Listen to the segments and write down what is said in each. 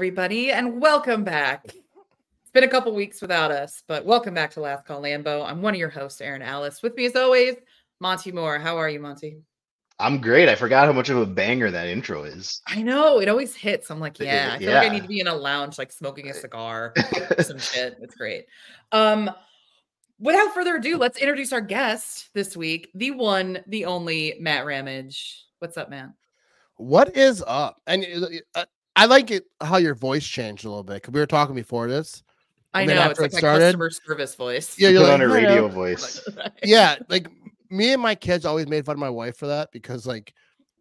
Hello, everybody, and welcome back. It's been a couple weeks without us, but welcome back to Last Call Lambeau. I'm one of your hosts, Erin Alice. With me, as always, Monte Moore. How are you, Monte? I'm great. I forgot how much of a banger that intro is. I know it always hits. I'm like, yeah, I feel like I need to be in a lounge, like smoking a cigar, some shit. It's great. Um, without further ado, let's introduce our guest this week, the one, the only Matt Ramage. What's up, man? What is up? And uh, I like it how your voice changed a little bit because we were talking before this. I know it's like it my started- customer service voice. Yeah, you're on like, a "Hello." radio voice. Yeah, like me and my kids always made fun of my wife for that because like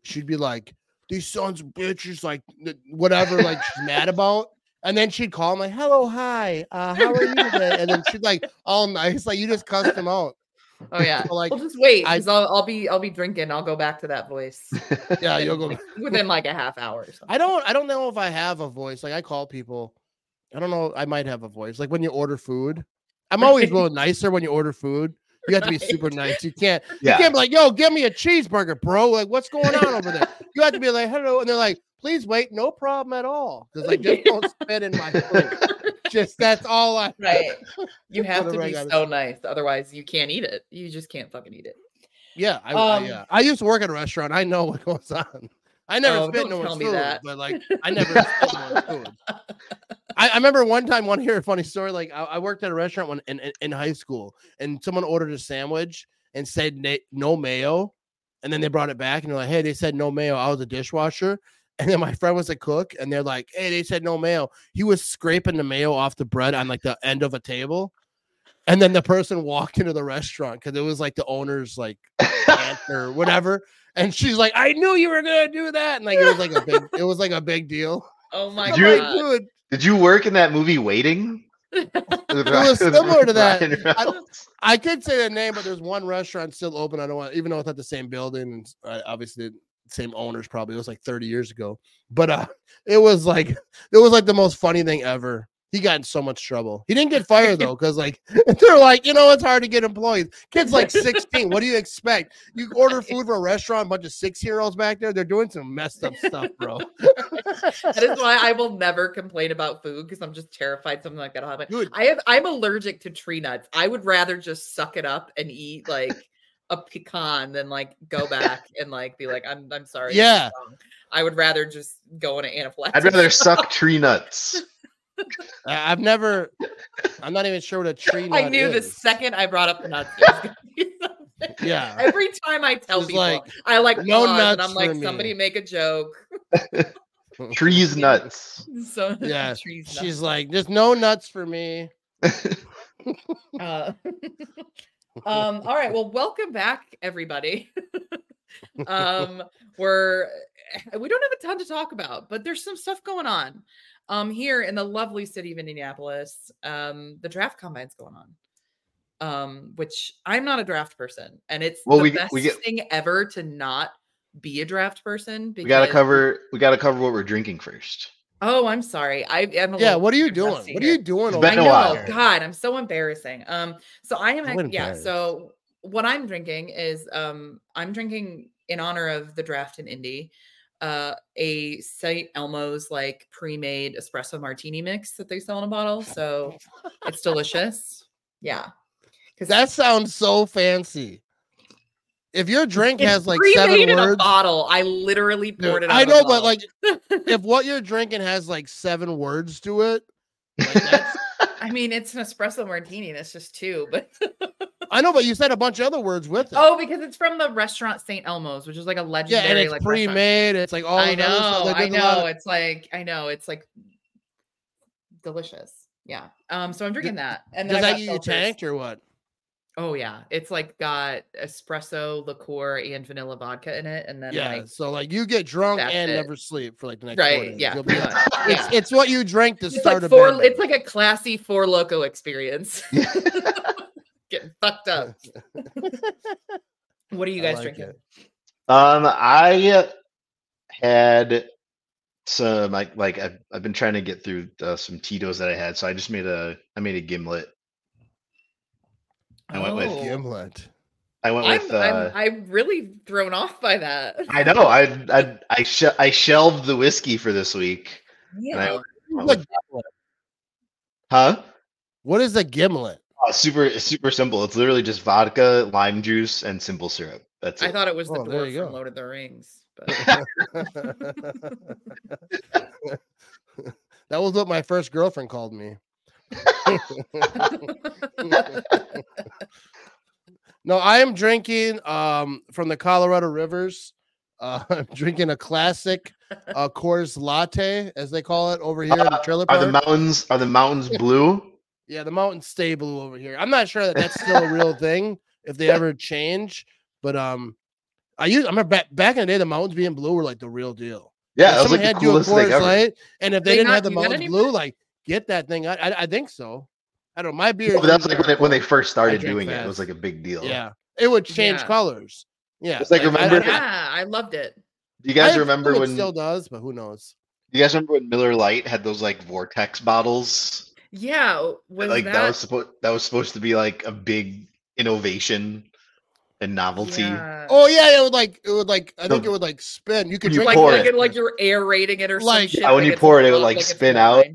she'd be like, "These sons of bitches," like whatever, like she's mad about. And then she'd call me, "Hello, hi, uh, how are you today?" And then she'd like all nice, like you just cussed them out. Oh yeah. So, like, well, just wait, I, I'll, I'll be I'll be drinking. I'll go back to that voice Yeah, you'll go. within like a half hour. Or something. I don't I don't know if I have a voice. Like I call people. I don't know. I might have a voice. Like when you order food. I'm always a little nicer when you order food. You have to be super nice. You can't Yeah. you can't be like, yo, give me a cheeseburger, bro. Like, what's going on over there? You have to be like, hello. And they're like, please wait, no problem at all. Because I just don't spit in my food. Just that's all I Right. You have to be so nice. Otherwise, you can't eat it. You just can't fucking eat it. Yeah, I, I- Um, yeah. I used to work at a restaurant. I know what goes on. I never Oh, spit don't no tell one's me food, that. but like I never spit no one's food. I, I remember one time, want to hear a funny story? Like I, I worked at a restaurant when in, in, in high school, and someone ordered a sandwich and said na- no mayo, and then they brought it back and they're like, "Hey, they said no mayo." I was a dishwasher, and then my friend was a cook, and they're like, "Hey, they said no mayo." He was scraping the mayo off the bread on like the end of a table, and then the person walked into the restaurant because it was like the owner's like aunt or whatever, and she's like, "I knew you were gonna do that," and like it was like a big, it was like a big deal. Oh my You- god. dude, Did you work in that movie Waiting? it was similar to that. I- I could say the name, but there's one restaurant still open. I don't want, even though it's not the same building, and uh, obviously the same owners. Probably it was like 30 years ago, but uh, it was like it was like the most funny thing ever. He got in so much trouble. He didn't get fired though, because like they're like, you know, it's hard to get employees. Kids like 16. what do you expect? You order food from a restaurant, a bunch of six year olds back there. They're doing some messed up stuff, bro. that is why I will never complain about food because I'm just terrified something like that'll happen. Dude. I have I'm allergic to tree nuts. I would rather just suck it up and eat like a pecan than like go back and like be like, I'm I'm sorry. Yeah. I would rather just go in an anaphylactic. I'd rather suck tree nuts. I- I've never. I'm not even sure what a tree. Is. I nut knew the second I brought up the nuts. there was gonna be. Yeah. Every time I tell people, like, I like "No pause and nuts I'm like, for me." somebody make a joke. Trees nuts. So Yeah, trees nuts. She's like, there's no nuts for me. Uh, um, all right. Well, welcome back, everybody. um, we're we don't have a ton to talk about, but there's some stuff going on. Um, here in the lovely city of Indianapolis, um, the draft combine's going on. Um, which I'm not a draft person, and it's Well, the we- best we get- thing ever to not be a draft person. Because We gotta cover. We gotta cover what we're drinking first. Oh, I'm sorry. I am. Yeah, what are you doing? rusty What are you doing? It's over been I a know. while. God, I'm so embarrassing. Um, so I am. So ac- yeah. So what I'm drinking is um, I'm drinking in honor of the draft in Indy, uh, a St. Elmo's like pre-made espresso martini mix that they sell in a bottle. So it's delicious. Yeah. Because That sounds so fancy. If your drink it's has like pre-made seven in a words, bottle. I literally Dude, poured it. Out I of know, but like, if what you're drinking has like seven words to it, like that's, I mean, it's an espresso martini. That's just two, but I know, but you said a bunch of other words with it. oh, because it's from the restaurant St. Elmo's, which is like a legendary. yeah, and it's like pre-made. It's like all I this stuff. know, Like, I there's a lot know. of- It's like I know. It's like delicious. Yeah. Um. So I'm drinking that, and then Does I that got get you seltzers. tanked or what? Oh yeah, it's like got espresso, liqueur, and vanilla vodka in it, and then Yeah, like so like you get drunk and it. never sleep for like the next right, yeah, You'll be pretty like- much, it's it's what you drank to It's start like a four. It's like a classy four loco experience. Getting fucked up. What are you guys like drinking? it. Um, I had some like like I've, I've been trying to get through uh, some Tito's that I had, so I just made a I made a gimlet. I went with Oh. Gimlet. I went I'm, with. Uh, I'm I'm really thrown off by that. I know I I I, sh- I shelved the whiskey for this week. And I Yeah. Like, huh? what is a gimlet? Uh, super super simple. It's literally just vodka, lime juice, and simple syrup. That's it. I thought it was the Oh, there dwarf from. Lord of the Rings. But that was what my first girlfriend called me. No, I am drinking um from the Colorado rivers. Uh, I'm drinking a classic uh Coors latte, as they call it over here in the Uh, trailer Are the mountains are the mountains blue? yeah, the mountains stay blue over here. I'm not sure that that's still a real thing if they ever change, but um, I use I remember back back in the day the mountains being blue were like the real deal. Yeah, If that was like the had you coolest thing ever. Light, and if they, They didn't not have the mountains blue, like get that thing. I I, I think so. I don't know. My beer. No, but that's like when, it, when they first started drink doing it. It was like a big deal. Yeah, it would change Yeah. colors. Yeah, It's like, I- remember- I, I, yeah, I loved it. Do you guys I remember assume it when? still does, but who knows? Do you guys remember when Miller Lite had those like vortex bottles? Yeah, was like that, that, was supposed that was supposed to be like a big innovation and novelty. Yeah. Oh yeah, it would like it would like I think it would like spin. You could you drink like pour like, it. it, like you're aerating it or Like- some shit. Yeah, when like you pour it, it would, above, like, spin out.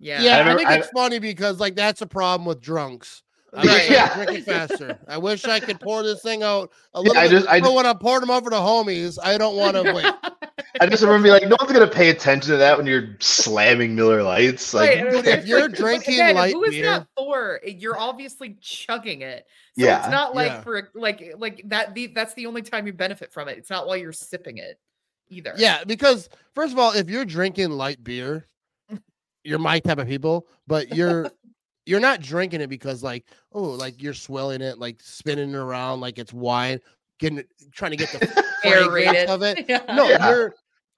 Fine. Yeah. Yeah, I, remember- think I- it's funny because like that's a problem with drunks. I wish Right. Yeah. could drink it faster. I wish I could pour this thing out a Yeah, little I bit. just- I but just- when I pour them over the homies, I don't want to wait. I just remember being like, no one's gonna pay attention to that when you're slamming Miller Lights. Like, Right, dude, if you're like- drinking again, light who is beer- that for? You're obviously chugging it. So Yeah. it's not like Yeah. for like like that. The that's the only time you benefit from it. It's not while you're sipping it either. Yeah, because first of all, if you're drinking light beer, you're my type of people, but you're you're not drinking it because like oh like you're swelling it like spinning it around like it's wine, getting trying to get the fragrance aerated of it. Yeah. No, Yeah. you're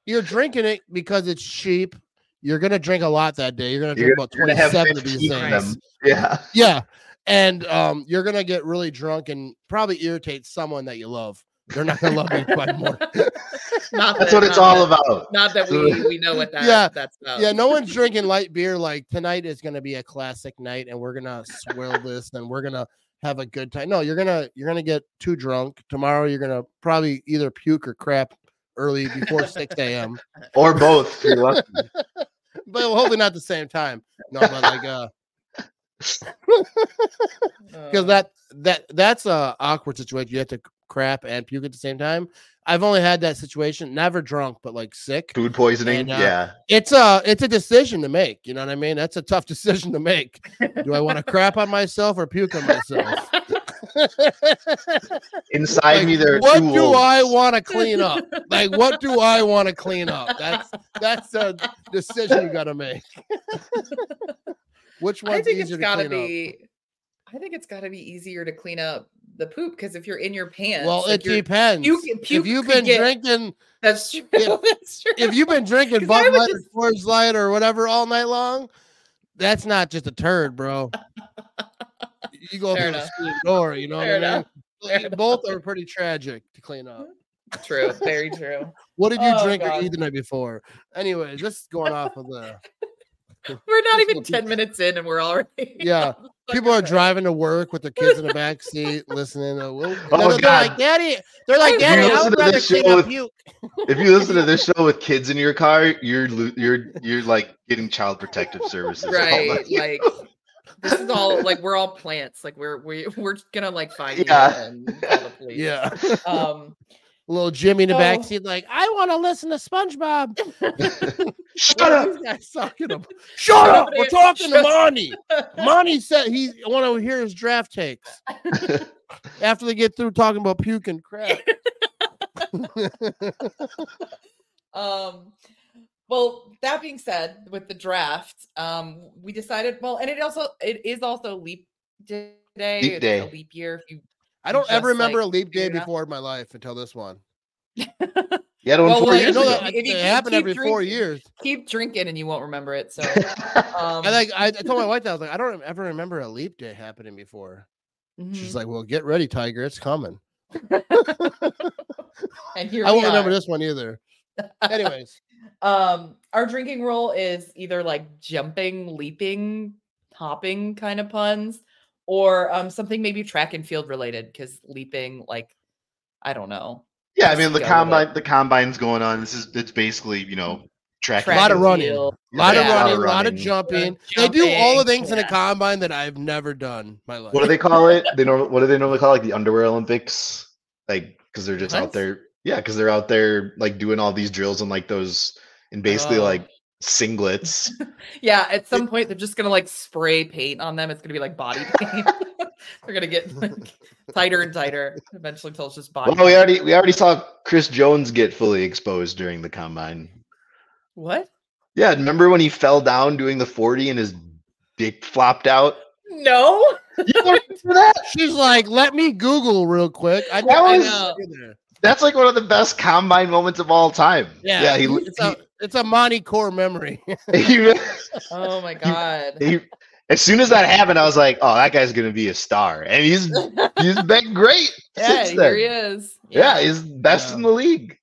you're drinking it because it's cheap. You're gonna drink a lot that day. You're gonna drink You're about you're gonna have 27 of these things. them. yeah. Yeah. And um, you're gonna get really drunk and probably irritate someone that you love. They're not gonna love me quite more. Not That's that- what it's not all that- about. Not that we we know what that Yeah, that's about. yeah, no one's drinking light beer. Like tonight is gonna be a classic night, and we're gonna swirl this, and we're gonna have a good time. No, you're gonna you're gonna get too drunk tomorrow. You're gonna probably either puke or crap early before 6 a.m. Or both. if you're lucky. But hopefully not the same time. No, but like uh because Uh, that that that's a awkward situation. You have to crap and puke at the same time. I've only had that situation, never drunk, but like sick. Food poisoning. And, uh, yeah. It's a it's a decision to make. You know what I mean? That's a tough decision to make. Do I want to crap on myself or puke on myself? Inside Like, me, there are what two do I want to clean up? Like, what do I want to clean up? That's that's a decision you got to make. Which one? I think it's easier to got to clean up? be. I think it's got to be easier to clean up the poop because if you're in your pants, Well, like it depends. puke- puke if you've been get- drinking, That's true. if- that's true. if you've been drinking Bud Light just- or Coors Light or whatever all night long, that's not just a turd, bro. You go Fair through the enough. screen door, you know Fair what I mean? Fair Both are pretty tragic to clean up. true, very true. What did you Oh, drink or eat the night before? Anyway, just going off of the We're not even ten minutes in, and we're already. yeah. Sucker People are driving to work with their kids in the back seat, listening. To, well, Oh, they're, they're like, Daddy, they're like, I Daddy, I would rather this clean show up puke. If you listen to this show with kids in your car, you're you're you're like getting child protective services. right? night. like this is all like we're all plants like we're we, we're gonna like find you Yeah. and call the police Yeah. um Little Jimmy in the back Oh. seat, like, I want to listen to SpongeBob. Shut up. guys talking about? Shut up! We're Somebody- talking to shut- Monte. Monte said he want to hear his draft takes after they get through talking about puke and crap. um well that being said with the draft um we decided well and it also it is also leap day Leap day. a leap year if you I don't ever remember like, a leap day figure before in my life until this one. You had one Well, four well, I years know ago. that If you it keep- happened keep every four years. keep drinking and you won't remember it so um I like I, I told my wife that I was like, I don't ever remember a leap day happening before. She's mhm. like, Well, get ready, Tiger. It's coming. and here I we won't remember this one either. Anyways, um our drinking rule is either like jumping leaping hopping kind of puns or um something maybe track and field related because leaping like i don't know Yeah, I mean the go with combine it. the combine's going on. This is it's basically, you know, track, A lot of running. A lot of running, a lot of running. jumping. Uh, They do all the jumping, things in a combine that I've never done my life. What do they call it? They norm- what do they normally call it? like the underwear Olympics? Like because they're just What? out there. Yeah, because they're out there like doing all these drills and like those and basically Oh. like singlets. Yeah, at some point they're just gonna like spray paint on them. It's gonna be like body paint. they're gonna get like tighter and tighter eventually until it's just body. well, we already we already saw Chris Jones get fully exposed during the combine. what? Yeah, remember when he fell down doing the 40 and his dick flopped out? No. You don't remember that? She's like, let me Google real quick. I, That I was- know. That's like one of the best combine moments of all time. Yeah, yeah. He, it's a it's a Monte core memory. he, he, Oh my god. he- as soon as that happened, I was like, "Oh, that guy's gonna be a star," and he's he's been great yeah, since then. here he is. Yeah, he's best Yeah. in the league.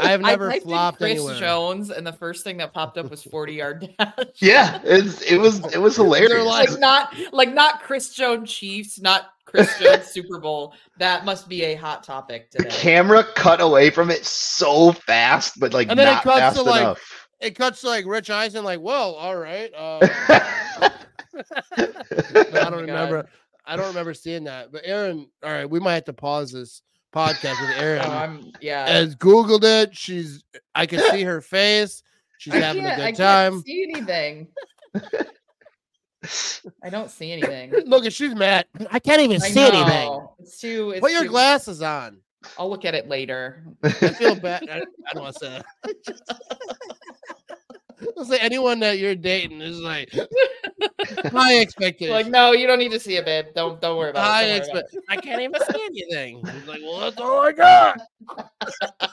I have never I flopped Chris anywhere. Jones, and the first thing that popped up was 40 yard dash. Yeah, it's it was it was hilarious. like- like not like not Chris Jones Chiefs, not Chris Jones Super Bowl. That must be a hot topic the camera cut away from it so fast, but like And then it cuts fast to, like, enough. It cuts to like Rich Eisen, like, well, all right. Uh, I Oh don't my God. remember. I don't remember seeing that. But Erin, all right, we might have to pause this podcast with Erin. Oh, I'm yeah. Has Googled it. She's I can see her face. She's I having a good I time. see anything. I don't see anything. Look, at she's mad. I can't even I see anything. It's too. It's Put your too- glasses on. I'll look at it later. I feel bad. I, I don't want to say that. Say anyone that you're dating is like high expectations. like, no, you don't need to see it, babe. Don't don't worry about high it. About expect. I can't even see anything. He's like, well, that's all I got.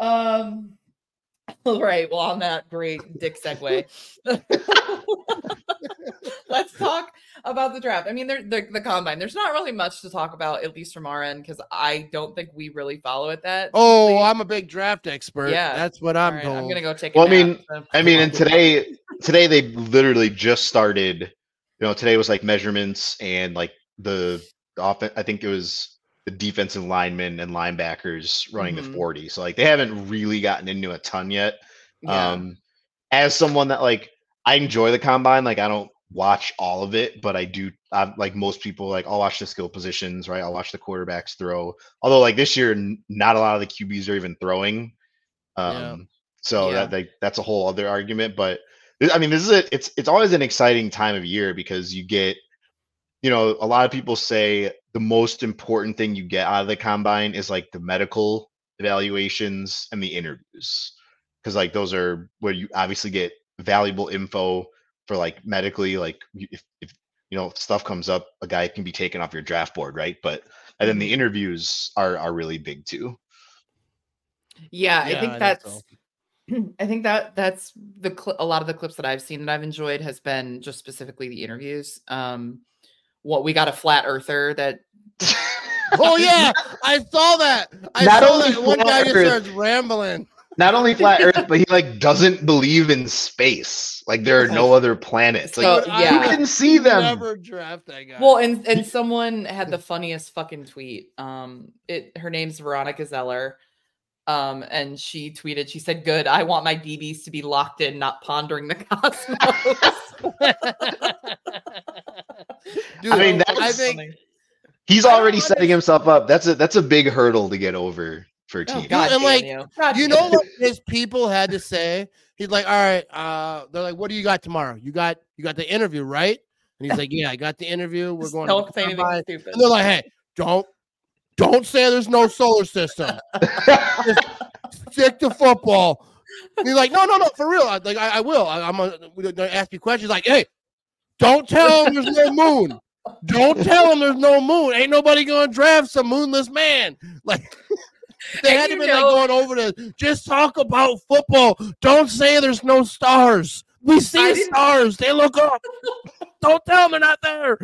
Um. All right. Well, on that great dick segue, let's talk about the draft. I mean, there, the the combine. There's not really much to talk about, at least from our end, because I don't think we really follow it that. Oh, deeply. I'm a big draft expert. Yeah. that's what I'm right, told. I'm gonna go take. Well, a I mean, so- I mean, and today today they literally just started. You know, today was like measurements and like the, the offense. I think it was the defensive linemen and linebackers running Mhm. the 40. So like they haven't really gotten into a ton yet. yeah. Um, as someone that like I enjoy the combine, like I don't watch all of it, but I do. I, like most people, like I'll watch the skill positions, right? I'll watch the quarterbacks throw. Although like this year, n- not a lot of the QBs are even throwing. Um, Yeah. so Yeah. that like that's a whole other argument. But I mean, this is it. It's it's always an exciting time of year because you get, you know, a lot of people say the most important thing you get out of the combine is like the medical evaluations and the interviews because like those are where you obviously get valuable info for like medically like if, if you know stuff comes up a guy can be taken off your draft board right but and then the Mhm. interviews are are really big too Yeah, I think I think that's. so. I think that that's the cl- a lot of the clips that I've seen that I've enjoyed has been just specifically the interviews. Um, what we got a flat earther that. Oh yeah, I saw that. I Not saw only that one guy just starts rambling. Not only flat earth but he like doesn't believe in space like there are no other planets like Dude, yeah. you can see them Never draft that guy. Well, and and someone had the funniest fucking tweet. Um, it her name's Veronica Zeller. Um, and she tweeted, she said, Good, I want my DBs to be locked in, not pondering the cosmos. Dude, I mean, I think he's already setting himself up that's a that's a big hurdle to get over for Oh, teams God and, damn like, you. You know what his people had to say. He's like, all right, uh, they're like, what do you got tomorrow? You got you got the interview, right? And he's like, yeah, I got the interview. We're Just going. don't the say anything combine." stupid. And they're like, hey, don't don't say there's no solar system. Stick to football. And he's like, no, no, no, for real. I, like, I, I will. I, I'm gonna, gonna ask you questions. Like, hey, don't tell him there's no moon. Don't tell him there's no moon. Ain't nobody gonna draft some moonless man. Like, they And had to you be know- like going over to just talk about football. Don't say there's no stars. We see stars. They look up. Don't tell them they're not there.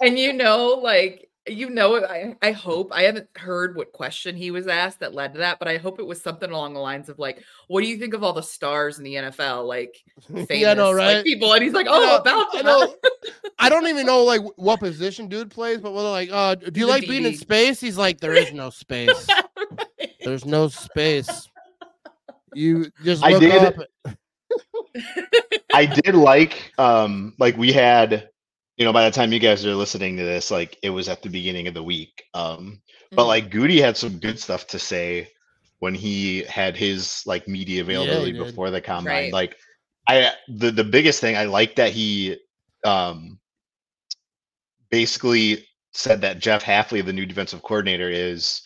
and you know, like you know, I, I hope I haven't heard what question he was asked that led to that, but I hope it was something along the lines of like, "What do you think of all the stars in the NFL?" Like famous yeah, no, like, people, and he's like, "Oh, about I that." know. I don't even know like what position dude plays, but we're like, uh, do you a like being in space? He's like, there is no space. There's no space. You just I look did- up. I did like um like we had you know by the time you guys are listening to this like it was at the beginning of the week um but Mhm. like Gutey had some good stuff to say when he had his like media availability did. before the combine Right. like I the the biggest thing I like that he um basically said that Jeff Hafley the new defensive coordinator is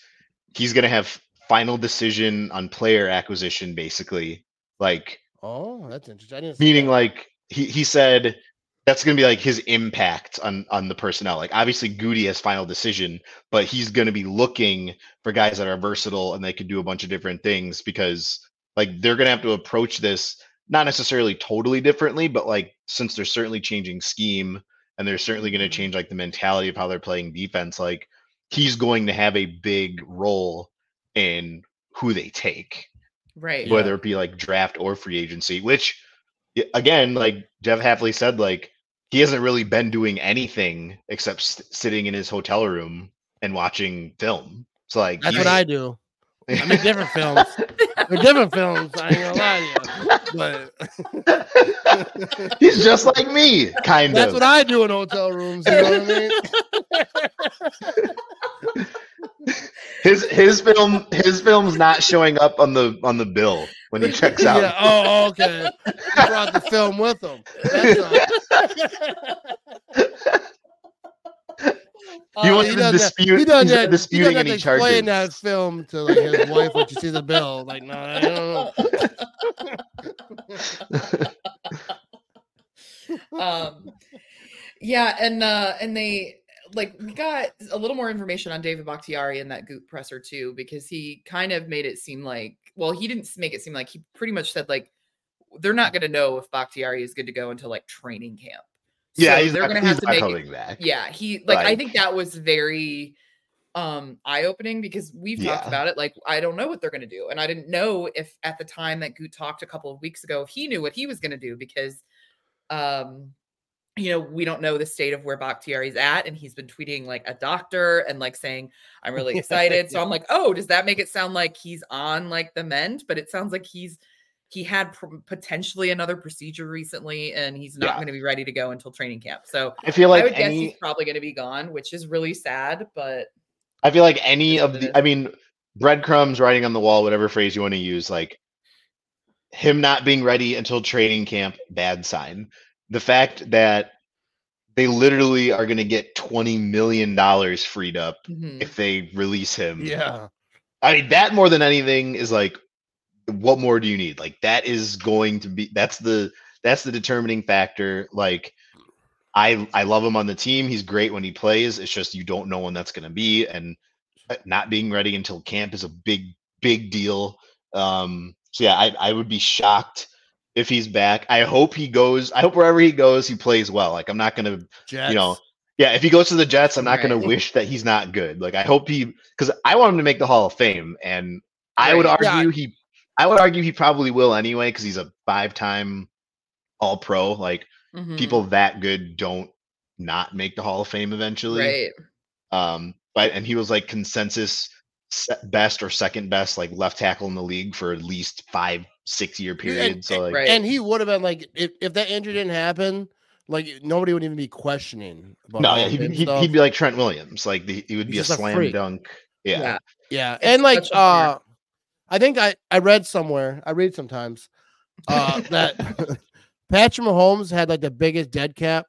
he's going to have final decision on player acquisition basically like Oh, that's interesting. Meaning that. like he, he said that's going to be like his impact on on the personnel like obviously Gutey has final decision but he's going to be looking for guys that are versatile and they can do a bunch of different things because like they're going to have to approach this not necessarily totally differently but like since they're certainly changing scheme and they're certainly going to Mhm. change like the mentality of how they're playing defense like he's going to have a big role in who they take right. Yeah. whether it be like draft or free agency, which again, like Jeff Hafley said, like he hasn't really been doing anything except s- sitting in his hotel room and watching film. So like that's what I do. I make different films. They're different films. I ain't gonna lie to you. But he's just like me, kind that's of. That's what I do in hotel rooms. You know what I mean? his his film his film's not showing up on the on the bill when he checks out. Yeah. Oh, okay. He brought the film with him. That's all. He wants he to does that- dispute. He does he's that. He does disputing that any to explain charges. that film to like his wife when she sees the bill. Like, no, I don't know. um yeah and uh and they like we got a little more information on david bakhtiari in that goop presser too because he kind of made it seem like well he didn't make it seem like he pretty much said like they're not going to know if bakhtiari is good to go until like training camp yeah, So he's they're gonna have to make it- back. yeah he like i think that was very um eye-opening because we've talked Yeah. about it like i don't know what they're going to do and i didn't know if at the time that goot talked a couple of weeks ago he knew what he was going to do because um you know we don't know the state of where bakhtiari's at and he's been tweeting like a doctor and like saying i'm really excited so i'm like oh does that make it sound like he's on like the mend but it sounds like he's he had pr- potentially another procedure recently and he's not Yeah. going to be ready to go until training camp so I feel I like would guess he's probably going to be gone, which is really sad. But I feel like any of the, I mean, breadcrumbs, writing on the wall, whatever phrase you want to use, like him not being ready until training camp, bad sign. The fact that they literally are going to get $20 million freed up mhm, if they release him. Yeah. I mean, that more than anything is like, what more do you need? Like, that is going to be, that's the, that's the determining factor. Like, I I love him on the team. He's great when he plays. It's just you don't know when that's going to be, and uh, not being ready until camp is a big big deal. Um, so yeah, I I would be shocked if he's back. I hope he goes. I hope wherever he goes, he plays well. Like I'm not gonna, Jets. you know, yeah. If he goes to the Jets, I'm not Right. gonna wish that he's not good. Like I hope he, because I want him to make the Hall of Fame, and I would Right. Yeah. argue he, I would argue he probably will anyway, because he's a five time All Pro. Like mhm, people that good don't not make the Hall of Fame eventually. right? Um, but and he was like consensus se- best or second best like left tackle in the league for at least five six year period. so like right. and he would have been like, if, if that injury didn't happen, like nobody would even be questioning. About no, all yeah, of he'd, he'd, he'd be like Trent Williams. Like the, he would He's be a just a slam dunk. Yeah. yeah. Yeah, and like uh weird- I think I I read somewhere, I read sometimes uh that Patrick Mahomes had like the biggest dead cap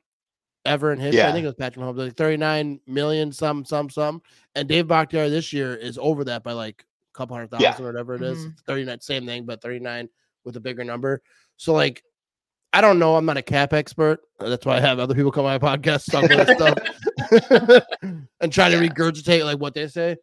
ever in history. I think it was Patrick Mahomes, like 39 million some some some. And Dave Bakhtiari this year is over that by like a couple hundred thousand Yeah. or whatever it is. Mhm. 39 same thing but 39 with a bigger number. So like I don't know. I'm not a cap expert. That's why I have other people come on my podcast talk about stuff and try to Yeah. regurgitate like what they say.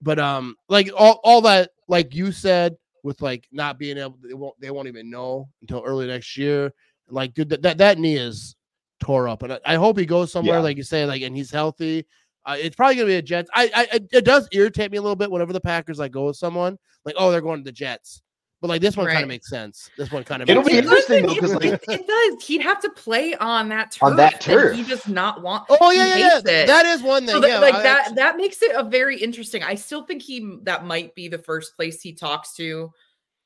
But um, like all, all that like you said with like not being able, they won't they won't even know until early next year. Like, dude, that that, that knee is tore up, and I, I hope he goes somewhere Yeah. like you say, like, and he's healthy. Uh, it's probably gonna be a Jets. I, I, it- it does irritate me a little bit whenever the Packers like go with someone like, oh, they're going to the Jets. But like this one kind of makes sense. This one kind of It'll makes be sense. interesting, though, It, 'cause, it- like- it does. He'd have to play on that turf. On that and turf. he does not want. Oh yeah, yeah, yeah. it. That is one thing. So that, yeah, like I- that that makes it a very interesting. I still think he that might be the first place he talks to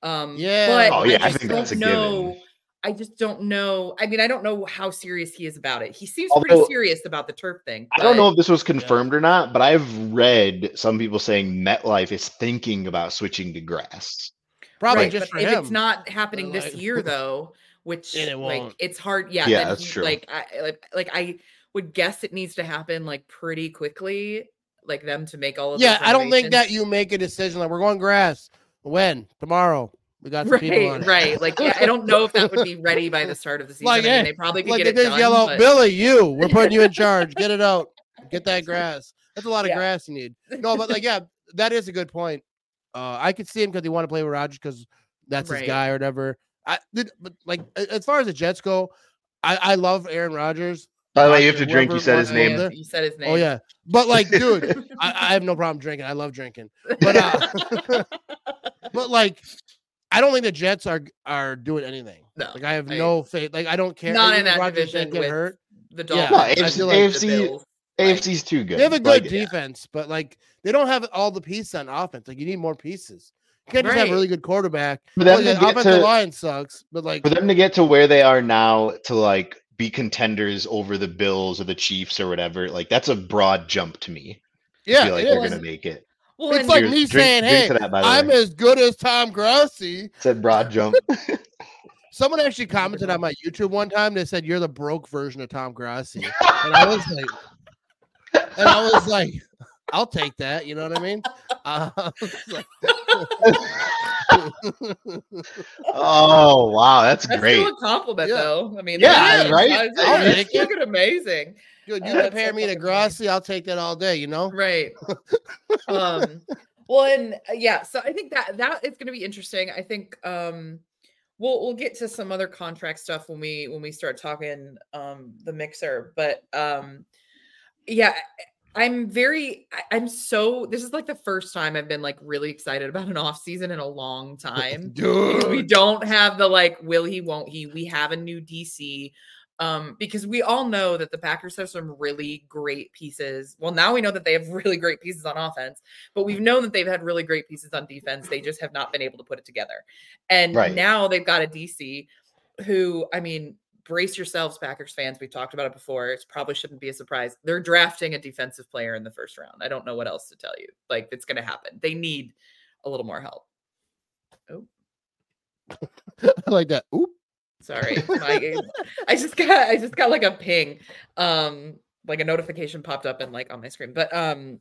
Um, Yeah. but Oh, yeah, I just think that's don't a given. Know. I just don't know. I mean, I don't know how serious he is about it. He seems Although- pretty serious about the turf thing. I don't know if this was confirmed or not, but I've read some people saying MetLife is thinking about switching to grass. Probably Right, just but for if him. it's not happening this year though, which it like won't. it's hard. Yeah, Yeah, that's he- true. Like I like like I would guess it needs to happen like pretty quickly, like them to make all of yeah, I don't think that you make a decision like we're going grass. When tomorrow we got some people on Right, it. right. Like yeah, I don't know if that would be ready by the start of the season. Like, I hey, mean, they probably could Like get they it just done. yell out, but- Billy, you, we're putting you in charge. Get it out. Get that grass. That's a lot of Yeah. grass you need. No, but like, yeah, that is a good point. Uh, I could see him because he want to play with Rodgers because that's his guy or whatever. I did, but like as far as the Jets go, I, I love Aaron Rodgers. By the way, you have to drink. You said his name. go there. You said his name. Oh yeah, but like, dude, I, I have no problem drinking. I love drinking, but uh, but like, I don't think the Jets are are doing anything. no, Like, I have I- no faith. Like, I don't care. not in that Rodgers division didn't get with hurt. the Yeah, Dolphins. I AFC feel like the AFC Bills. AFC's too good. They have a good Like, defense, but like they don't have all the pieces on offense. Like you need more pieces. You can't just have a really good quarterback. For Well, them the to get offensive to- line sucks, but like for them to get to where they are now to like be contenders over the Bills or the Chiefs or whatever, like that's a broad jump to me. I yeah, feel like they're is. gonna make it. Well, It's like me Drink- saying, drink "Hey, that, I'm way. as good as Tom Grossi." Said broad jump. Someone actually commented on my YouTube one time. They said you're the broke version of Tom Grossi, and I was like, and I was like, I'll take that. You know what I mean? Uh, oh wow, that's that's great. still a compliment, Yeah. though. I mean, Yeah, that is- right? that's- I'll It's take it. looking amazing. Dude, you compare so me to fucking funny. Grossi, I'll take that all day. You know? right um well and uh, yeah so i think that that is going to be interesting i think um we'll we'll get to some other contract stuff when we when we start talking um the mixer but um yeah I- i'm very i'm so this is like the first time i've been like really excited about an off season in a long time. We don't have the like will he won't he we have a new dc um because we all know that the packers have some really great pieces. Well now we know that they have really great pieces on offense but we've known that they've had really great pieces on defense. They just have not been able to put it together. And Right. now they've got a dc who i mean brace yourselves packers fans we've talked about it before it probably shouldn't be a surprise they're drafting a defensive player in the first round i don't know what else to tell you like it's going to happen they need a little more help I like that. Oop. Sorry. My, I just got I just got like a ping. Um like a notification popped up and like on my screen. But um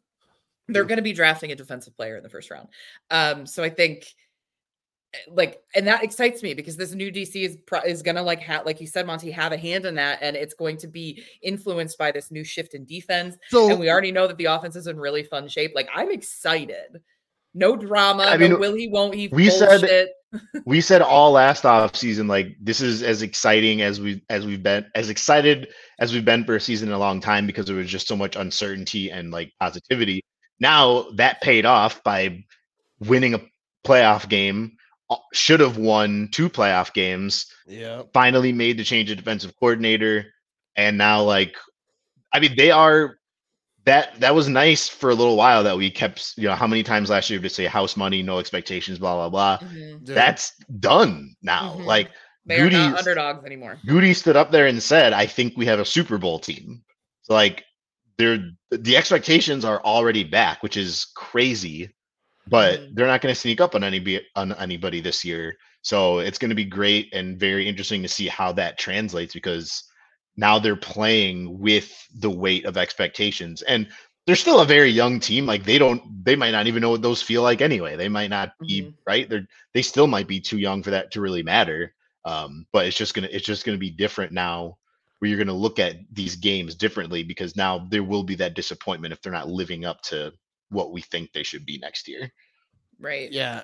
they're going to be drafting a defensive player in the first round. Um so I think like and that excites me because this new DC is pro- is to like have like you said Monte have a hand in that and it's going to be influenced by this new shift in defense So and we already know that the offense is in really fun shape. Like I'm excited. No drama. I no mean, will he won't he we said- bullshit. we said all last off season like this is as exciting as we as we've been as excited as we've been for a season in a long time because there was just so much uncertainty and like positivity now that paid off by winning a playoff game should have won two playoff games yeah. finally made the change of defensive coordinator and now like i mean they are that that was nice for a little while that we kept you know how many times last year to say house money no expectations blah blah blah Mhm. That's done now. Mhm. Like They are not underdogs anymore. Gutey stood up there and said, "I think we have a Super Bowl team." So like, they're the expectations are already back, which is crazy. But Mhm. they're not going to sneak up on any on anybody this year. So it's going to be great and very interesting to see how that translates because now they're playing with the weight of expectations and they're still a very young team like they don't they might not even know what those feel like anyway they might not be Mhm. right they're they still might be too young for that to really matter um but it's just gonna it's just gonna be different now where you're gonna look at these games differently because now there will be that disappointment if they're not living up to what we think they should be next year Right. Yeah.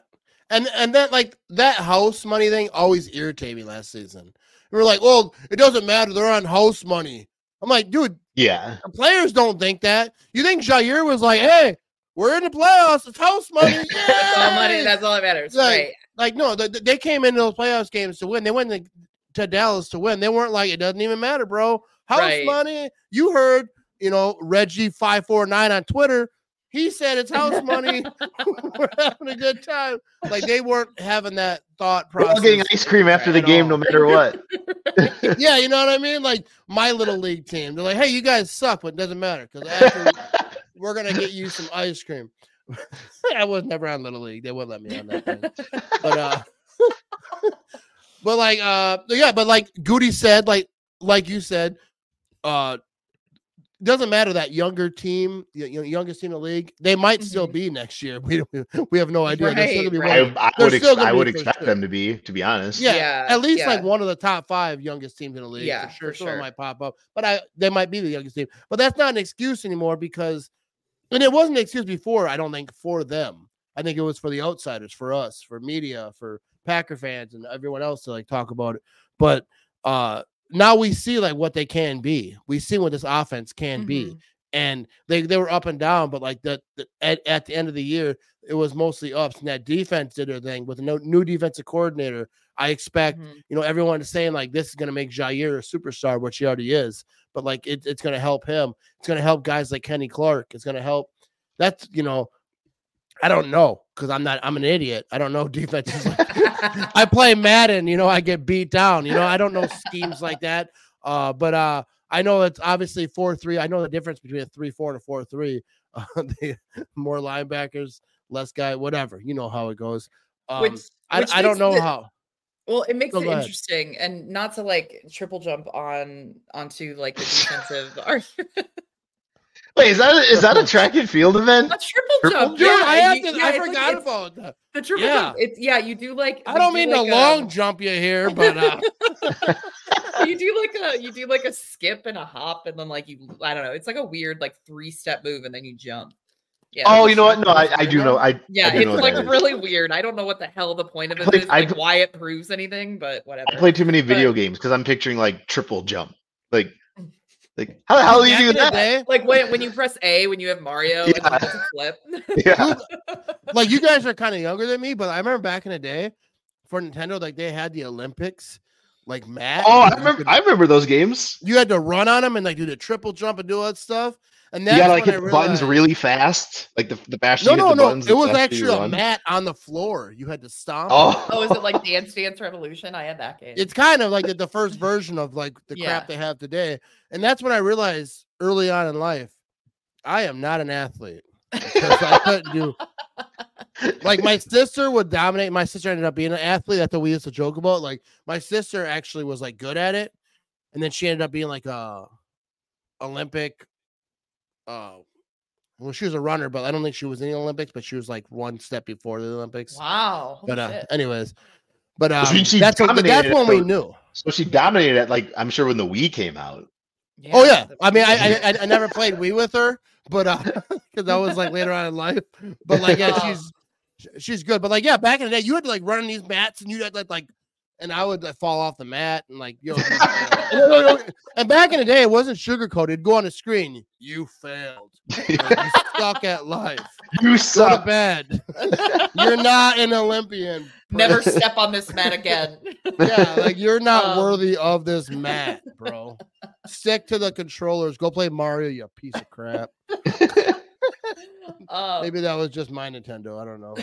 And and that like that house money thing always irritated me last season. We were like, well, it doesn't matter. They're on house money. I'm like, dude, yeah the players don't think that. You think Jaire was like, hey, we're in the playoffs. It's house money. That's all money. That's all that matters. Like, right. like no, th- th- they came into those playoffs games to win. They went to, to Dallas to win. They weren't like it doesn't even matter, bro. House Right. money. You heard, you know, Reggie five four nine on Twitter. He said it's house money. We're having a good time. Like they weren't having that thought We're all process. getting ice cream after the at game, no matter what. yeah, you know what I mean? Like my little league team. They're like, hey, you guys suck, but it doesn't matter because after we're gonna get you some ice cream. I was never on little league. They wouldn't let me on that thing. But uh but like uh yeah, but like Gutey said, like like you said, uh doesn't matter that younger team, y- y- youngest team in the league, they might still Mhm. be next year. We don't, we have no idea. They're still gonna be Right, I, I would, ex- still gonna I be would for expect sure. them to be, to be honest. yeah, Yeah, at least like one of the top five youngest teams in the league. Yeah, for sure. for sure. might pop up, but I they might be the youngest team. But that's not an excuse anymore because, and it wasn't an excuse before. I don't think for them. I think it was for the outsiders, for us, for media, for Packer fans, and everyone else to like talk about it. But uh now we see like what they can be. We see what this offense can be Mhm. and they they were up and down, but like the, the at, at the end of the year, it was mostly ups. And that defense did their thing with a no, new defensive coordinator. I expect Mhm. you know everyone is saying like this is going to make Jaire a superstar, which he already is. But like it, it's going to help him. It's going to help guys like Kenny Clark. It's going to help. That's you know, I don't know because I'm not. I'm an idiot. I don't know defenses. I play Madden, you know, I get beat down. You know, I don't know schemes like that. Uh, but uh, I know it's obviously four three. I know the difference between a three four and a four three. Uh, they, more linebackers, less guy, whatever. You know how it goes. Um, Which- I, which I don't know the- how. Well, it makes Oh, it interesting, and not to like triple jump on onto like the defensive. ar- Wait, is that a, is that a track and field event? a triple Triple jump. Dude, yeah, I, have to, yeah, I it's like- forgot about that. the triple yeah. jump. It's yeah, you do like. I don't do mean like to a- long jump you here, but uh, you do like a you do like a skip and a hop, and then like you I don't know. It's like a weird like three step move, and then you jump. Yeah. Oh, you know what? No, I, I do know. I Yeah, I do know it's like that is. really weird. I don't know what the hell the point of it played- is, like pl- why it proves anything, but whatever. I play too many But- video games because I'm picturing like triple jump. Like, like how the hell do you back do in the that? day, like when when you press A when you have Mario and Yeah. then it's flip. Yeah. like you guys are kind of younger than me, but I remember back in the day for Nintendo, like they had the Olympics, like Matt. Oh, I remember. could- I remember those games. you had to run on them and like do the triple jump and do all that stuff. And You that's gotta like hit I the buttons really fast, like the the faster No, you hit no, the no. buttons. It was actually a mat on the floor. You had to stomp. Oh, oh, is it like Dance Dance Revolution? I had that game. It's kind of like the, the first version of like the Yeah. crap they have today. And that's when I realized early on in life, I am not an athlete. Because I couldn't do like my sister would dominate. My sister ended up being an athlete. That's what we used to joke about. Like my sister actually was like good at it, and then she ended up being like a Olympic. Uh, well, she was a runner, but I don't think she was in the Olympics. But she was like one step before the Olympics. wow. But uh, shit. anyways, but um, she- she that's what, that's dominated it, when we knew. so she dominated it. Like I'm sure when the Wii came out. Oh yeah, I mean, I, I I- I never played Wii with her, but uh, because that was like later on in life. But like, yeah, she's she's good. But like, yeah, back in the day, you had to like run on these mats, and you had like like, and I would like fall off the mat and like yo. you- and back in the day, it wasn't sugar coated. It'd go on the screen. You failed. Like, you suck at life. You Go to suck. bed. You're not an Olympian. Never step on this mat again. Yeah, like you're not Um, worthy of this mat, bro. Stick to the controllers. Go play Mario, you piece of crap. Uh, Maybe that was just my Nintendo. I don't know.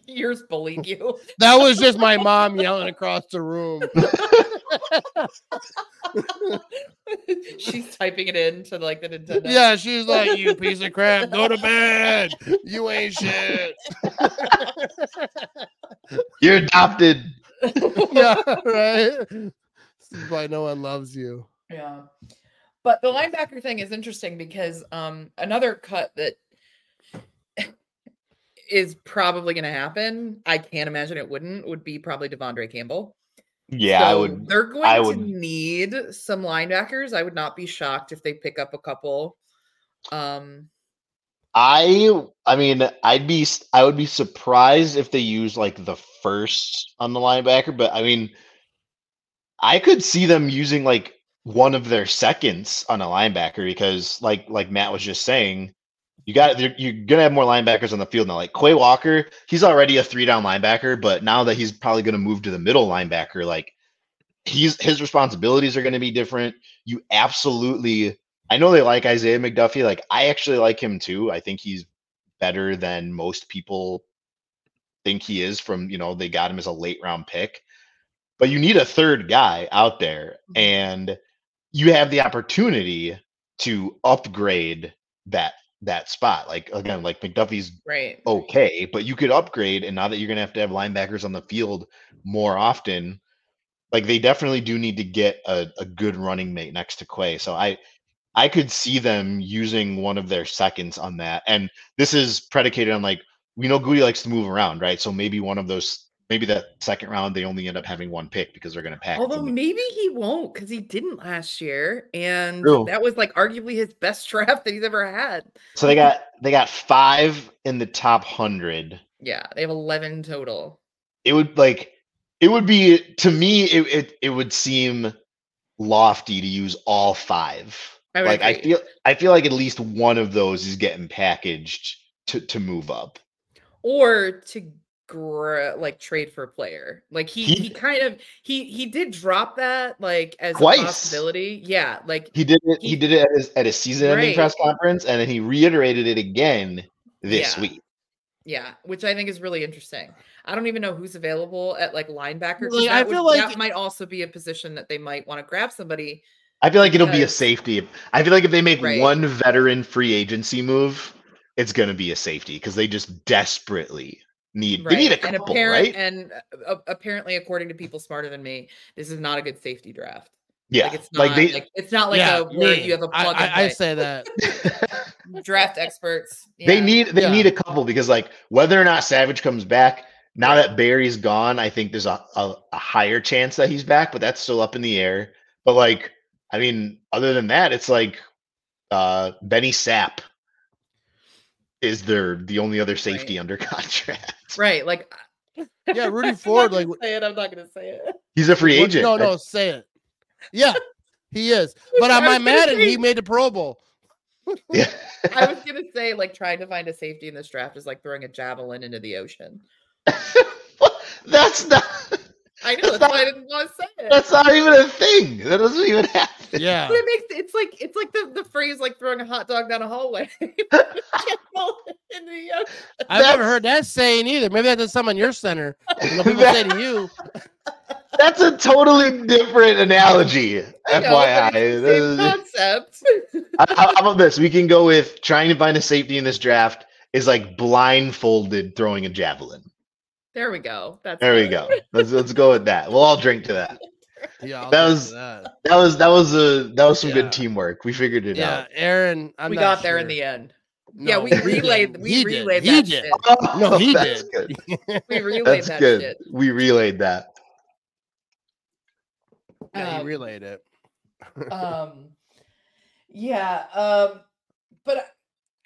yours bullied you. That was just my mom yelling across the room. She's typing it into like the Nintendo. Yeah, she's like, "You piece of crap, go to bed. You ain't shit." You're adopted. yeah, right. This is why no one loves you. Yeah. But the linebacker thing is interesting because um another cut that is probably going to happen. I can't imagine it wouldn't. Would be probably De'Vondre Campbell. Yeah, I would. They're going I to would- need some linebackers. I would not be shocked if they pick up a couple. Um, I I mean, I'd be I would be surprised if they use like the first on the linebacker, but I mean, I could see them using like one of their seconds on a linebacker because, like like Matt was just saying, you got you're, gonna have more linebackers on the field now. Like Quay Walker, he's already a three down linebacker, but now that he's probably gonna move to the middle linebacker, like he's his responsibilities are gonna be different. You absolutely I know they like Isaiah McDuffie. Like I actually like him too. I think he's better than most people think he is from, you know, they got him as a late round pick. But you need a third guy out there Mhm. and you have the opportunity to upgrade that that spot. Like again, like McDuffie's Right. okay, but you could upgrade and now that you're going to have to have linebackers on the field more often, like they definitely do need to get a, a good running mate next to Quay. So I I could see them using one of their seconds on that. And this is predicated on like we know Gutey likes to move around, right? So maybe one of those maybe that second round they only end up having one pick because they're going to pack. Although maybe he won't because he didn't last year, and True. that was like arguably his best draft that he's ever had. So they got they got five in the top hundred. Yeah, they have eleven total. It would like it would be to me it it, it would seem lofty to use all five. I like I feel I feel like at least one of those is getting packaged to to move up. or to gr- like trade for a player. Like he, he He- kind of he he did drop that like as Twice. a possibility. Yeah, like He did it. He, He- did it at his, at his season-ending Right. press conference, and then he reiterated it again this Yeah. week. yeah, which I think is really interesting. I don't even know who's available at like linebacker. 'cause Like, I feel would- like- that might also be a position that they might want to grab somebody. I feel like it'll be a safety. I feel like if they make Right. one veteran free agency move, it's going to be a safety because they just desperately need. They need a and couple, apparent right? and uh, apparently, according to people smarter than me, this is not a good safety draft. yeah, Like it's not like they. like it's not like yeah, a where me. you have a plug and I, I say that. draft experts. They need they Yeah. need a couple because like whether or not Savage comes back, now that Barry's gone, I think there's a, a, a higher chance that he's back, but that's still up in the air. But like, I mean, other than that, it's like uh Benny Sapp is there the only other safety Right. under contract. right. Like Yeah, Rudy Ford, like say it. I'm not gonna say it. He's a free agent. No, no, That's- say it. Yeah, he is. But on I my was gonna Madden, he made the Pro Bowl. Yeah. I was gonna say like trying to find a safety in this draft is like throwing a javelin into the ocean. that's not I know That's that's, why I didn't want to say it. that's not even a thing. That doesn't even happen. Yeah. But it makes it's like it's like the, the phrase like throwing a hot dog down a hallway. Javelin into the ocean. I've never heard that saying either. Maybe that's something on your center. You know, people say to you, That's a totally different analogy. I know, FYI. it's same is- concept. How, how how about this? We can go with trying to find a safety in this draft is like blindfolded throwing a javelin. There we go. That's There we go. Let's let's go with that. We'll all drink to that. yeah, I'll That was- that. That was that was a that was some Yeah. good teamwork. We figured it Yeah, out. Erin. I'm we not got there in the end. yeah, we relayed we He did. relayed He that did. shit. No, he that's did. good. We relayed That's that good. shit. We relayed that. Yeah, he Um, relayed it. um yeah um but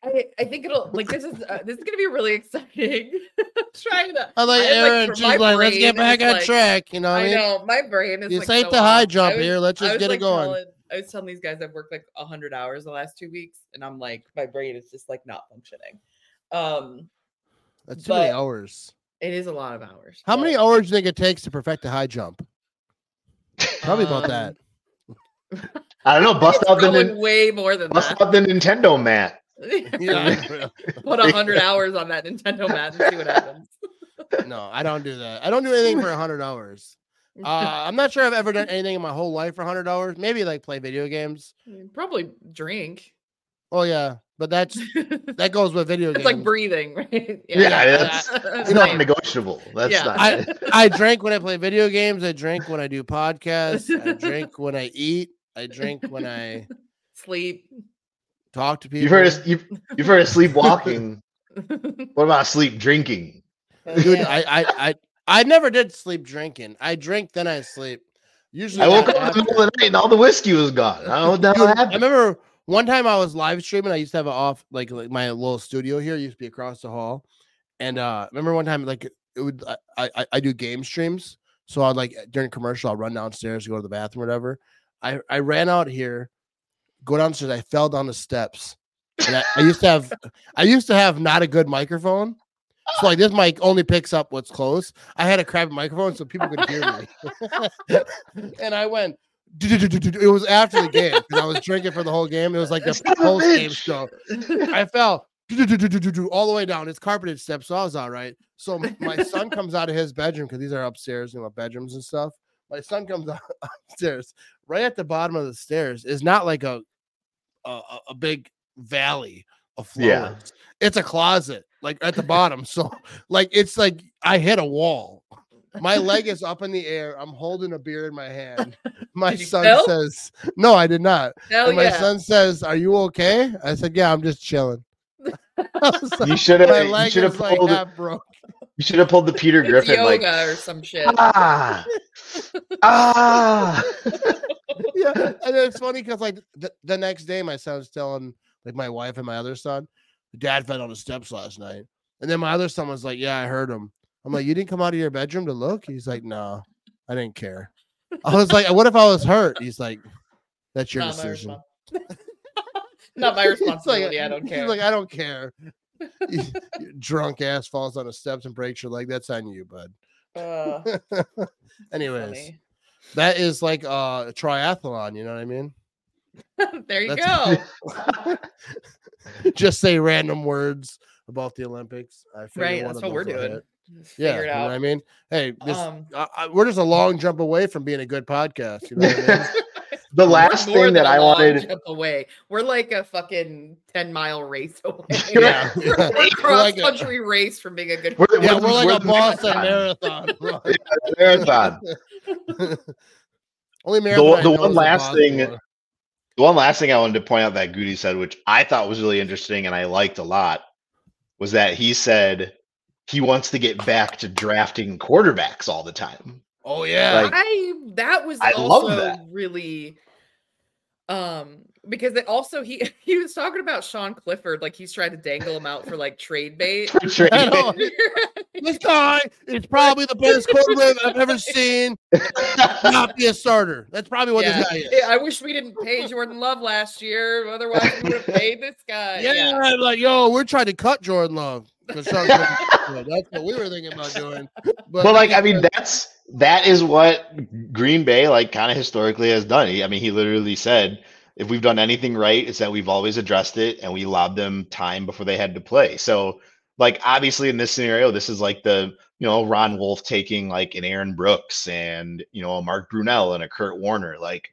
i i think it'll like this is uh, this is gonna be really exciting trying to I like I, like, Erin. for she's my like, let's get back on like- track. You know what I i mean? know my brain is This like ain't so the high jump was- here. Let's just was, get like, it going. telling- i was telling these guys i've worked like 100 hours the last two weeks and i'm like my brain is just like not functioning um That's too many hours. it is a lot of hours How many hours do you think it takes to perfect a high jump? Tell me about um, that. I don't know. Bust out the way more than bust that out the Nintendo mat. Yeah. put a hundred hours on that nintendo mat and see what happens no, I don't do that. I don't do anything for a hundred hours. Uh, I'm not sure I've ever done anything in my whole life for hundred hours. Maybe like play video games. Probably drink. Oh yeah, but that's that goes with video games. it's games. like breathing, right? Yeah, that's- That's It's not right. negotiable. That's Yeah. not. I, I drink when I play video games. I drink when I do podcasts. I drink when I eat. I drink when I sleep. Talk to people. you've heard of you've, you've heard of sleepwalking. what about sleep drinking? Dude, Yeah. I, I, I, I never did sleep drinking. I drink, then I sleep. Usually, I woke up in the middle of the night and all the whiskey was gone. I don't know what the hell Dude, I remember one time I was live streaming. I used to have an off, like, like my little studio here used to be across the hall. And uh remember one time, like, it would I, I I do game streams. So I'd like during commercial, I'll run downstairs, go to the bathroom, whatever. I I ran out here, go downstairs. I fell down the steps. And I, I used to have I used to have not a good microphone. So like this mic only picks up what's close. I had a crappy microphone so people could hear me. and I went. It was after the game because I was drinking for the whole game. It was like the Son of a post game show. I fell. all the way down. It's carpeted steps, so I was all right. So my son comes out of his bedroom because these are upstairs, you know, bedrooms and stuff. My son comes out upstairs. Right at the bottom of the stairs is not like a a, a- big valley of flowers. Yeah. It's a closet, like at the bottom. So like it's like I hit a wall. My leg is up in the air. I'm holding a beer in my hand. My son fell? says, "No, I did not." My yeah. son says, "Are you okay?" I said, "Yeah, I'm just chilling." I You like, should have. You leg should have is like half broke. You should have pulled the Peter Griffin. yoga Like or some shit. ah, ah. yeah, and it's funny because like the, the next day, my son's telling like my wife and my other son, "Dad fell on the steps last night," and then my other son was like, "Yeah, I heard him." I'm like, "You didn't come out of your bedroom to look?" He's like, "No, I didn't care." I was like, "What if I was hurt?" He's like, "That's your Not decision." respons- Not my He's like- responsibility. I don't he's care. like, I don't care. Drunk ass falls on the steps and breaks your leg. That's on you, bud. Uh, Anyways, funny. that is like uh, a triathlon. You know what I mean? there you go. Just say random words about the Olympics. I Right, that's what we're doing. Just Yeah, you know what I mean. Hey, this Um, I, I, we're just a long jump away from being a good podcast. You know what I mean? The last thing than that a I long wanted. jump away. We're like a fucking ten mile race away. Yeah, we're, yeah. we're We're cross like a- country race from being a good. We're, yeah, we're- we're like we're a Boston marathon. marathon. marathon. Only marathon. I the one last Boston thing- one. The one last thing I wanted to point out that Gutey said, which I thought was really interesting and I liked a lot, was that he said he wants to get back to drafting quarterbacks all the time. Oh yeah. Like- I that was I love also that. really um because it also he he was talking about Sean Clifford like he's trying to dangle him out for like trade bait. For trade. I know. this guy is probably the best quarterback I've ever seen not be a starter. That's probably what yeah. this guy is. Yeah, I wish we didn't pay Jordan Love last year. Otherwise, we would have paid this guy. Yeah, Yeah. I'm like, yo, we're trying to cut Jordan Love. 'cause Sean Clifford's good. That's what we were thinking about doing. But, But like, I mean, that's that is what Green Bay like kind of historically has done. He, I mean, he literally said, if we've done anything right, it's that we've always addressed it and we allowed them time before they had to play. So, like, obviously in this scenario, this is like the you know Ron Wolf taking like an Aaron Brooks and you know a Mark Brunell and a Kurt Warner. Like,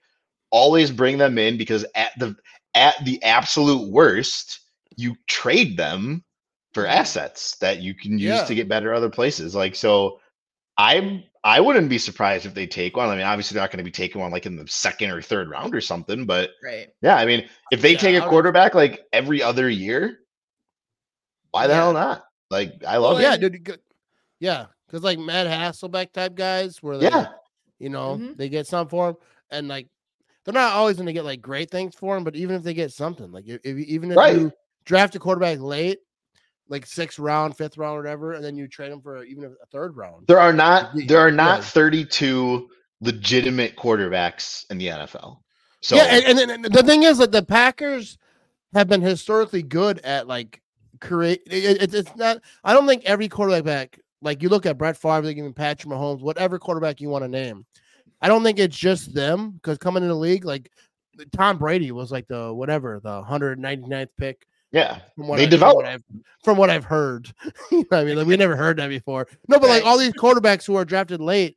always bring them in because at the at the absolute worst, you trade them for mm-hmm. assets that you can use Yeah. to get better other places. Like so I'm I wouldn't be surprised if they take one. I mean, obviously they're not going to be taking one like in the second or third round or something, but Right. yeah, I mean, if they Yeah, take a quarterback like every other year, why the Yeah. hell not? Like I love Well, yeah, dude. Yeah, because like Matt Hasselbeck type guys, where they, Yeah. you know, Mhm. they get some for him, and like they're not always going to get like great things for him, but even if they get something, like if, if even if Right. you draft a quarterback late, like sixth round, fifth round, whatever, and then you trade them for even a third round. There are not there are not yeah. 32 legitimate quarterbacks in the NFL. So yeah, and, and, and the thing is that the Packers have been historically good at like create. It, it- it's not. I don't think every quarterback, like you look at Brett Favre, like even Patrick Mahomes, whatever quarterback you want to name. I don't think it's just them because coming in the league, like Tom Brady was like the whatever the 199th pick. Yeah, From what They I- from what develop. I've, from what I've heard. You know I mean, like we never heard that before. No, but like all these quarterbacks who are drafted late,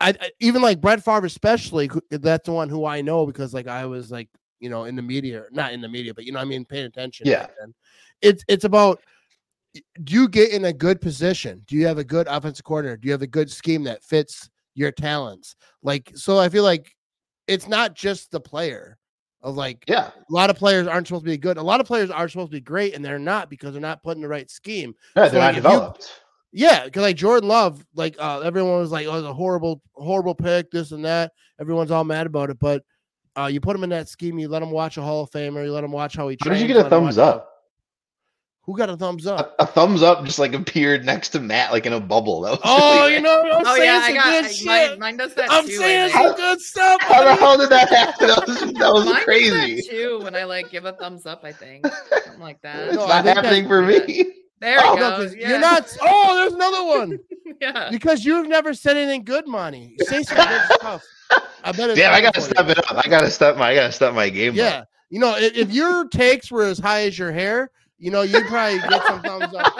I, I even like Brett Favre, especially. That's the one who I know because like I was like you know in the media, not in the media, but you know I mean paying attention. Yeah. it's it's about do you get in a good position? Do you have a good offensive coordinator? Do you have a good scheme that fits your talents? Like so, I feel like it's not just the player. Of like yeah. a lot of players aren't supposed to be good. A lot of players are supposed to be great, and they're not because they're not put in the right scheme. Yeah, So, they're like, not if you- developed. Yeah, because like Jordan Love, like uh, everyone was like, "Oh, it's a horrible, horrible pick," this and that. Everyone's all mad about it, but uh, you put him in that scheme. You let him watch a Hall of Famer. You let him watch how he. How did you get a thumbs up? Who got a thumbs up? A, a thumbs up just like appeared next to Matt like in a bubble. That was Oh, really you know, I'm Oh saying yeah, I some got good I- shit. mine, mine does that I'm too. Saying some good stuff. How the hell did that happen? That was, that was Mine does crazy. that too when I like give a thumbs up. I think something like that. It's No, not happening for me. There Oh, we No, yeah. You're not. Oh, there's another one. yeah. Because you've never said anything good, Monte. Say some good stuff. I bet it's Damn, I gotta for you. step it up. I gotta step my I gotta step my game Yeah. up. You know, if, if your takes were as high as your hair, you know, you'd probably get some thumbs up.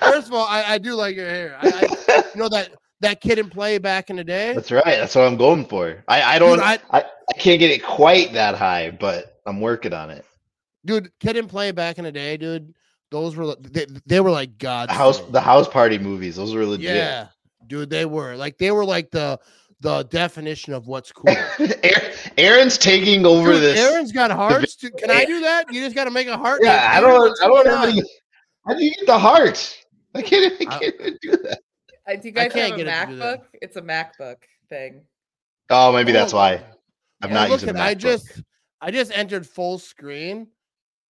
First of all, I, I do like your hair. I, I, you know that that Kid 'n Play back in the day. That's right. That's what I'm going for. I, I don't Dude, I, I- I, can't get it quite that high, but I'm working on it. dude, Kid 'n Play back in the day, dude. Those were they, they were like God. The house the house party movies, those were legit. Yeah, dude, they were like they were like the the definition of what's cool. Erin's taking over Dude, this. Erin's got hearts. Dude, can I do that? You just got to make a heart. yeah, I don't What's I don't going have any how do you get the heart? I can't, I I- can't even do that. Uh, do you I guys can't have a get it to do that. MacBook? It's a MacBook thing. Oh, maybe that's Oh, why. I'm Yeah, not look using at- I just I just entered full screen,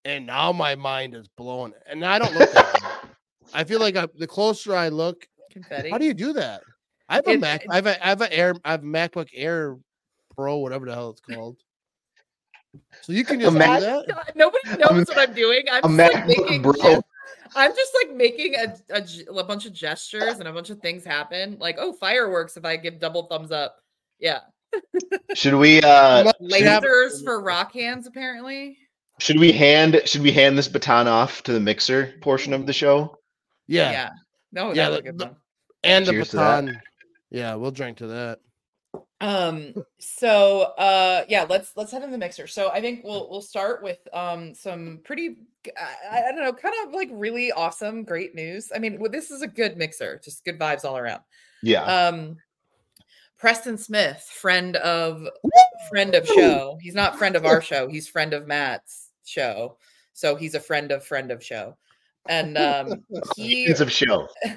and now my mind is blown. And I don't look. I feel like I, the closer I look, Confetti. how do you do that? I have a It- Mac. I have a I have a Air. I have a MacBook Air Pro, whatever the hell it's called. So you can just do Mac- that. Nobody knows what I'm doing. I'm A just like making. Pro. gest- I'm just like making a, a g- a bunch of gestures and a bunch of things happen. Like, oh, fireworks! If I give double thumbs up, yeah. Should we uh Look, should, Lasers for rock hands, apparently. should we hand should we hand this baton off to the mixer portion of the show? Yeah, Yeah. No, Yeah, that's a the- good the- one. and the Cheers to that. baton. Yeah, we'll drink to that. Um. So, uh, yeah. Let's let's head in the mixer. So I think we'll we'll start with um some pretty I, I don't know, kind of like really awesome, great news. I mean, well, this is a good mixer, just good vibes all around. Yeah. Um, Preston Smith, friend of friend of show. He's not friend of our show. He's friend of Matt's show. So he's a friend of friend of show. And um, he Friends of show.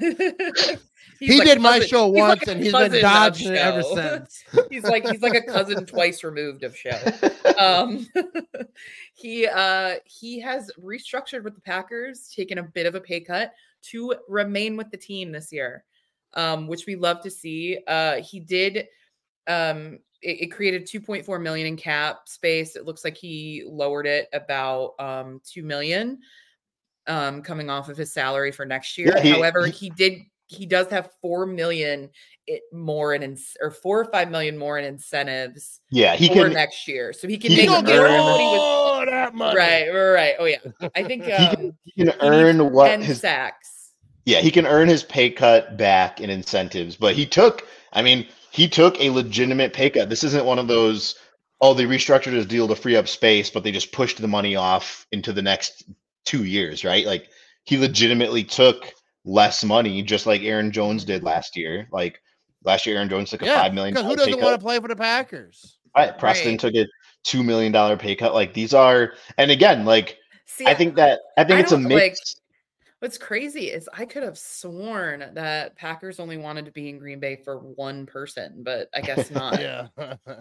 he's he like did my show he's like once, a and he's been dodging it ever since. he's like he's like a cousin twice removed of show. Um he uh he has restructured with the packers taken a bit of a pay cut to remain with the team this year um which we love to see. Uh he did um it, it created 2.4 million in cap space. It looks like he lowered it about um 2 million um coming off of his salary for next year. Yeah, he- however he- he did he does have 4 million more in ins- or 4 or 5 million more in incentives Yeah, he for can next year so he can he make can more earn- than what was that money. right right oh yeah i think he um can, he can he needs earn what 10 his sacks yeah, he can earn his pay cut back in incentives, but he took I mean, he took a legitimate pay cut. This isn't one of those oh, they restructured his deal to free up space, but they just pushed the money off into the next 2 years, right? Like he legitimately took less money just like Aaron Jones did mm-hmm. last year. Like last year Aaron Jones took a Yeah, 5 million because who doesn't want to play for the Packers? Right, Preston Right. took a 2 million dollar pay cut. Like these are and again, like see I think that I think I it's a don't, mix. like, what's crazy is i could have sworn that packers only wanted to be in green bay for one person but i guess not Yeah,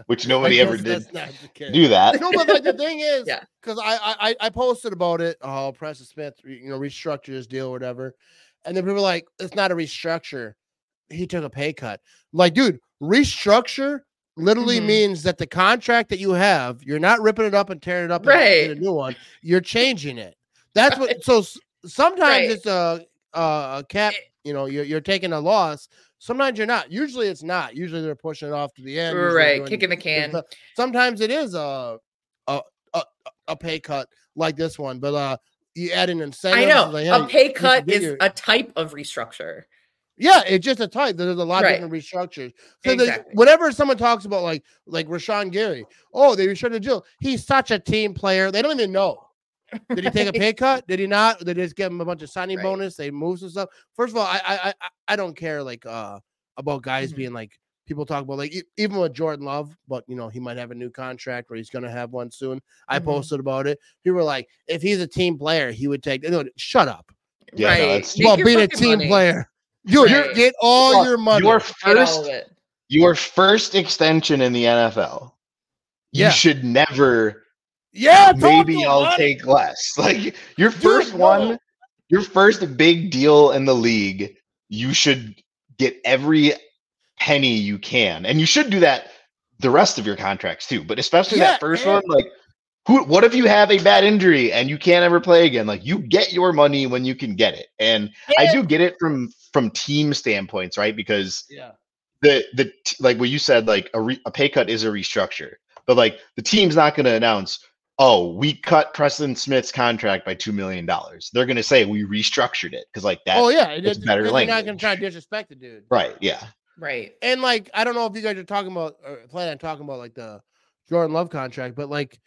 which nobody ever did that's not the case. do that. No, but like the thing is, Yeah. because I, I I- I posted about it. Oh, Preston Smith, you know, restructured his deal or whatever, and then people were like, "It's not a restructure. He took a pay cut." I'm like, dude, restructure literally Mhm. means that the contract that you have, you're not ripping it up and tearing it up and Right. getting a new one. You're changing it. That's what. So sometimes Right. it's a a a cap. You know, you're you're taking a loss. Sometimes you're not. Usually it's not. Usually they're pushing it off to the end. usually right kicking the can sometimes it is a a a, a pay cut like this one, but uh, you add an incentives. i know like, a pay cut is your- a type of restructure yeah, it's just a type. There's a lot Right. of different restructures. So the, whenever someone talks about like like Rashawn Gary, oh, they restructured the deal. He's such a team player. They don't even know. Did he take a pay cut? Did he not? Did they just give him a bunch of signing Right. bonus? They move some stuff. First of all, I I I, I don't care like uh about guys Mhm. being like people talk about like even with Jordan Love, but you know he might have a new contract or he's gonna have one soon. I Mhm. posted about it. People were like, if he's a team player, he would take. No, shut up. Yeah, right it's- Make Well, being a team money. player, you're Right. get all Well, your money. Your first your first extension in the NFL. Yeah. You should never yeah, maybe I'll buddy. take less. Like your Dude, first no. one, your first big deal in the league, you should get every penny you can. And you should do that the rest of your contracts too. But especially Yeah, that first and- one, like who what if you have a bad injury and you can't ever play again? Like you get your money when you can get it. And I do get it from from team standpoints, right? Because Yeah. the the like what you said, like a, re, a pay cut is a restructure, but like the team's not going to announce, oh, we cut Preston Smith's contract by two million dollars. They're gonna say we restructured it because like that. oh yeah, it's it- better they're not gonna try to disrespect the dude. Right. Yeah. Right. And like, I don't know if you guys are talking about or plan on talking about like the Jordan Love contract, but like,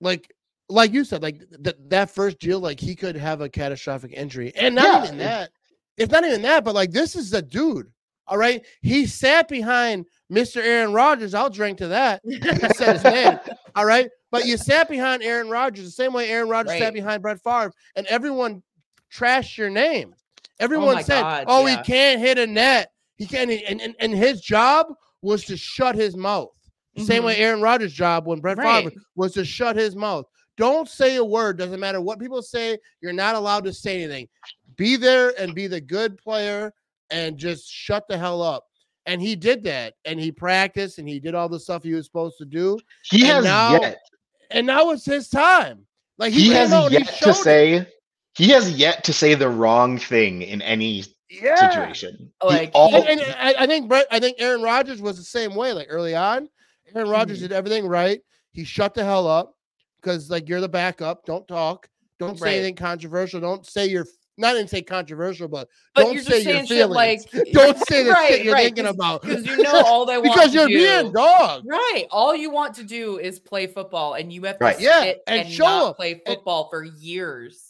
like, like you said, like th- that first deal, like he could have a catastrophic injury, and not Yeah, even that. It's not even that, but like this is the dude. All right, he sat behind Mr. Aaron Rodgers. I'll drink to that. He said his name. All right, but you sat behind Aaron Rodgers the same way Aaron Rodgers Right. sat behind Brett Favre, and everyone trashed your name. Oh everyone my said, God, "Oh, yeah. he can't hit a net. He can't." And, and and his job was to shut his mouth. The Same way mm-hmm. Aaron Rodgers' job when Brett Right. Favre was to shut his mouth. Don't say a word. Doesn't matter what people say. You're not allowed to say anything. Be there and be the good player and just shut the hell up. And he did that. And he practiced and he did all the stuff he was supposed to do. He And has now yet. And now it's his time. Like He, came has out and he yet showed to it. say. He has yet to say the wrong thing in any yeah. situation. Like, all- And, and I, I think Brett, I think Aaron Rodgers was the same way. Like early on, Aaron Rodgers Mhm. did everything right. He shut the hell up because like you're the backup. Don't talk. Don't say Right. anything controversial. Don't say you're not even say controversial, but, But don't you're say just your saying feelings. like don't say the right, shit you're right, thinking about because you know all they want because you're do. being dog. Right. All you want to do is play football, and you have to Right. Yeah, sit and and, show not up. play football for years.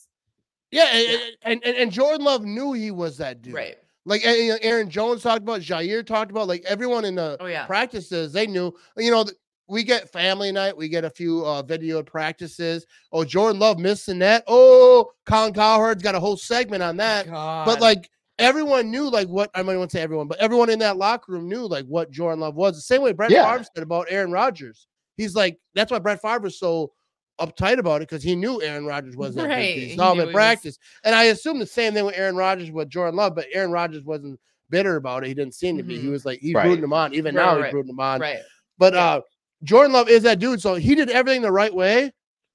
Yeah, and, and, and and Jordan Love knew he was that dude. Right. Like and, you know, Aaron Jones talked about, Jaire talked about, like everyone in the Oh yeah. practices, they knew, you know, we get family night, we get a few uh video practices. Oh, Jordan Love missing that. Oh, Colin Cowherd's got a whole segment on that. But like everyone knew like what I might want to say everyone, but everyone in that locker room knew like what Jordan Love was. The same way Brett Yeah. Favre said about Aaron Rodgers. He's like, that's why Brett Favre was so uptight about it because he knew Aaron Rodgers was that good. Right, He he saw him in he was- practice. And I assume the same thing with Aaron Rodgers with Jordan Love, but Aaron Rodgers wasn't bitter about it. He didn't seem to be. He Mhm. was like he's Right. rooting him on. Even Right, now right, he's rooting him on. right. But Yeah. uh Jordan Love is that dude. So he did everything the right way.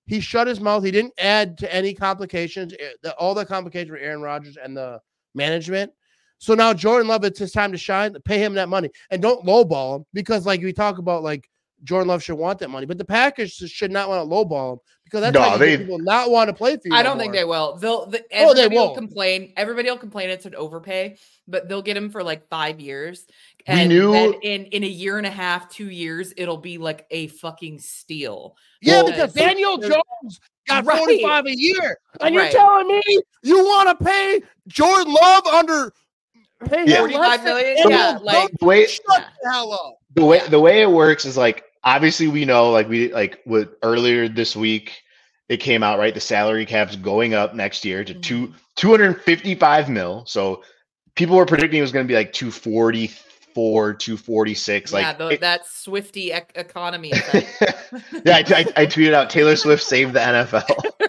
He shut his mouth. He didn't add to any complications. eh, all the complications were Aaron Rodgers and the management. So now Jordan Love, it's his time to shine. Pay him that money and don't lowball him because, like we talk about, like Jordan Love should want that money, but the Packers should not want to lowball him because that's No, how they- get people not want to play for you. I don't think they will. They'll. The, Oh, they everybody will won't. complain. Everybody will complain it's an overpay, but they'll get him for like five years. We And knew- then in in a year and a half, two years, it'll be like a fucking steal. Yeah, Well, because Daniel Jones got Right. 45 a year. And Right. you're telling me you want to pay Jordan Love under pay Yeah. him less 45 than million? Daniel Yeah, like- the way shut Yeah. the hell up. the way the way it works is like obviously we know like we like with earlier this week it came out right the salary cap's going up next year to two Mhm. 255 mil so people were predicting it was going to be like 244 246 yeah, like the, it- that Swifty ec- economy. yeah I, I, I tweeted out taylor swift saved the nfl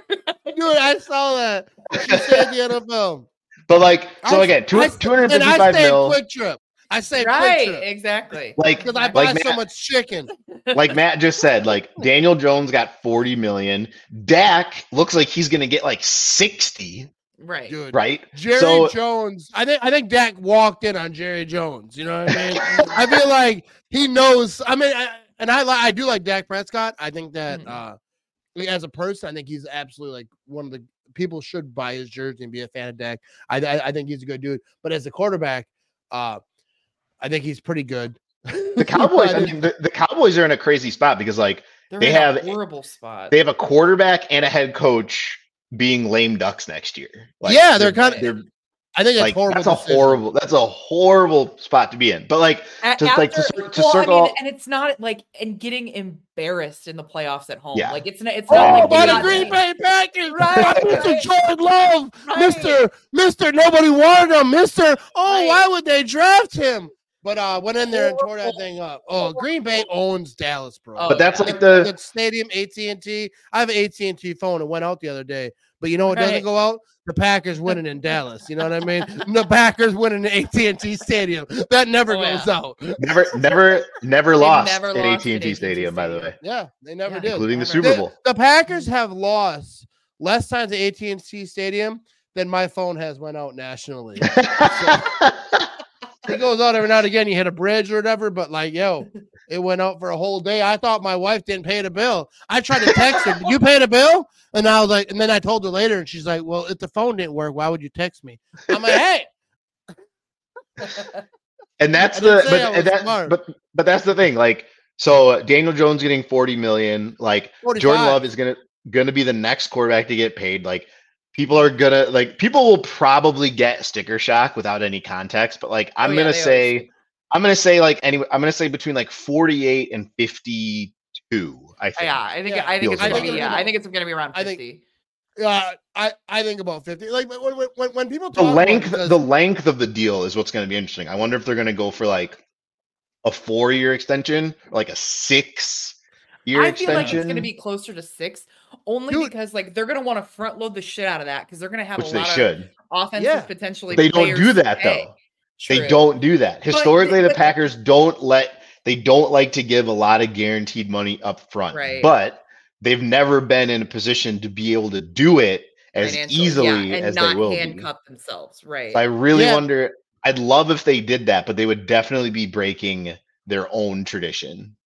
Dude, I saw that. You said the NFL. but like so again two, I, and I 255 mil quick trip. I say right, quick trip. exactly. like Because I buy like so Matt- much chicken. like Matt just said, like Daniel Jones got 40 million. Dak looks like he's gonna get like 60, Right. Dude. right? Jerry So- Jones. I think I think Dak walked in on Jerry Jones. You know what I mean? I feel like he knows. I mean, I, and I li- I do like Dak Prescott. I think that Mhm. uh as a person, I think he's absolutely like one of the people should buy his jersey and be a fan of Dak. I I, I think he's a good dude. But as a quarterback, uh I think he's pretty good. The Cowboys, I mean, the, the Cowboys are in a crazy spot because like They're They in have- a horrible spot. they have a quarterback and a head coach being lame ducks next year. Like, Yeah, they're kinda- they're I think that's like horrible. that's a decision. horrible that's a horrible spot to be in. But like A- just like to to well, I mean, circle- and it's not like and getting embarrassed in the playoffs at home. Yeah. Like it's not. It's Oh, not like by you the got- Green Bay Packers, Right, by Mr. right. Jordan Love, Right. Mister Mister. Nobody wanted him, Mister. Oh, Right. why would they draft him? But uh, went in there and tore that thing up. Oh, Green Bay owns Dallas, bro. Oh, but that's yeah. like the the stadium, AT and T. I have an AT and T phone. It went out the other day. But you know what doesn't go out? The Packers winning in Dallas. You know what I mean? The Packers winning in AT and T Stadium. That never Oh, goes yeah. out. never never never lost never at lost at AT&T Stadium, by the way, Yeah, they never Yeah. did. including the. Super Bowl. The Packers have lost less times at AT&T Stadium than my phone has went out nationally. it goes out every now and again. You hit a bridge or whatever, but like, yo, It went out for a whole day. I thought my wife didn't pay the bill. I tried to text her, Did you pay the bill? And I was like, and then I told her later, and she's like, Well, if the phone didn't work, why would you text me? I'm like, hey, and that's the but and that, smart. but but that's the thing. Like so, uh, Daniel Jones getting forty million. Like 45. Jordan Love is gonna gonna be the next quarterback to get paid. Like people are gonna like people will probably get sticker shock without any context. But like I'm yeah, gonna they always say I'm gonna say like anyway I'm gonna say between like forty eight and fifty two. I think. yeah, I think Yeah, I think it's feels gonna about be yeah. I think it's gonna be around I think- fifty. uh, I I think about fifty. Like when when when, when people The talk about length because- the length of the deal is what's gonna be interesting. I wonder if they're gonna go for like a four year extension, or like a six year extension. I feel like it's gonna be closer to six, only Dude. because like they're gonna want to front load the shit out of that because they're gonna have which a they lot should. of offensive Yeah. potentially. They don't do that pay. though. They don't do that. But- Historically, the Packers don't let they don't like to give a lot of guaranteed money up front. Right. But they've never been in a position to be able to do it as easily yeah, and as not they will be. handcuff themselves, right? So I really Yeah. wonder. I'd love if they did that, but they would definitely be breaking their own tradition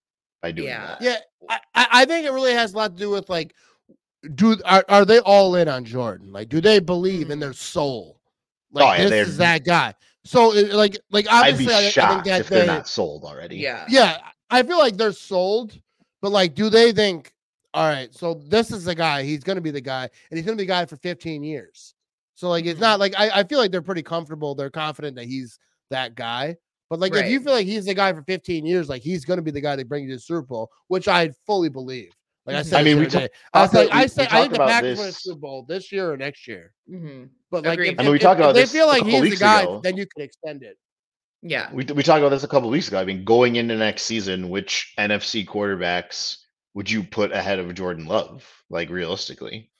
by doing Yeah. that. Yeah, I, I I think it really has a lot to do with like, do are, are they all in on Jordan? Like, do they believe in Mhm. their soul? Like Oh, yeah, this is that guy. So it- like like I'd be obviously I, I think shocked that if they're not sold already. yeah, yeah I feel like they're sold, but like do they think all right? So this is the guy. He's gonna be the guy, and he's gonna be the guy for 15 years. So like it's Mhm. not like I, I feel like they're pretty comfortable. They're confident that he's that guy. But like if you feel like he's the guy for 15 years, like he's gonna be the guy that brings you to the Super Bowl, which I fully believe. Like I Mhm. said, I mean, we this the other talk- I was talked like, about- I we- say I think talked the about Packers win a this- Super Bowl this year or next year. hmm But like, Agreed. if, I mean, we if- talked if about they this feel like he's the guy, ago. then you can extend it. yeah. We we talked about this a couple weeks ago. I mean, going into next season, which NFC quarterbacks would you put ahead of Jordan Love? Like realistically,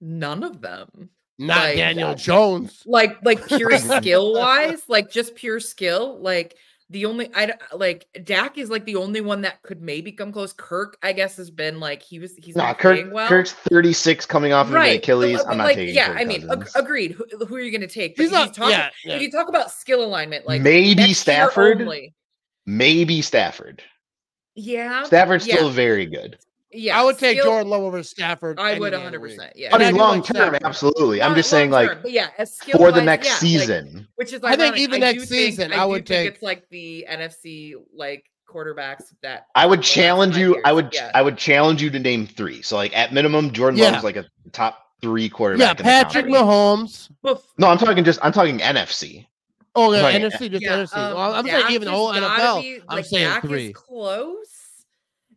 None of them. Not Like- Daniel Jones. like like pure skill wise like just pure skill like the only i like Dak is like the only one that could maybe come close kirk i guess has been like he was he's nah, playing Kirk, well Kirk's thirty six coming off of right but, Achilles. uh, I'm not like taking. yeah Kirk i mean ag- agreed who, who are you going to take but He's if you not. talk, yeah, yeah. if you talk about skill alignment like Maybe Stafford. Maybe Stafford. yeah Stafford's yeah, still very good. Yeah I would take skill- Jordan Love over Stafford. i would day of the 100 week. percent yeah I mean, long term, Stafford. absolutely. I'm just saying, long like yeah for the next yeah, like, season. Which is I think even I next do think- season, I, I would think take- it's like the NFC like quarterbacks that I would challenge five you. I would. yeah. I would challenge you to name three. So, like at minimum, Jordan Yeah. Love's like a top three Yeah, quarterback. in the Patrick conference. Mahomes. No, I'm talking just. I'm talking NFC. Oh yeah, Right. NFC just yeah, NFC. um, Well, I'm Dak saying even the whole NFL. be- I'm saying Dak three. Is close.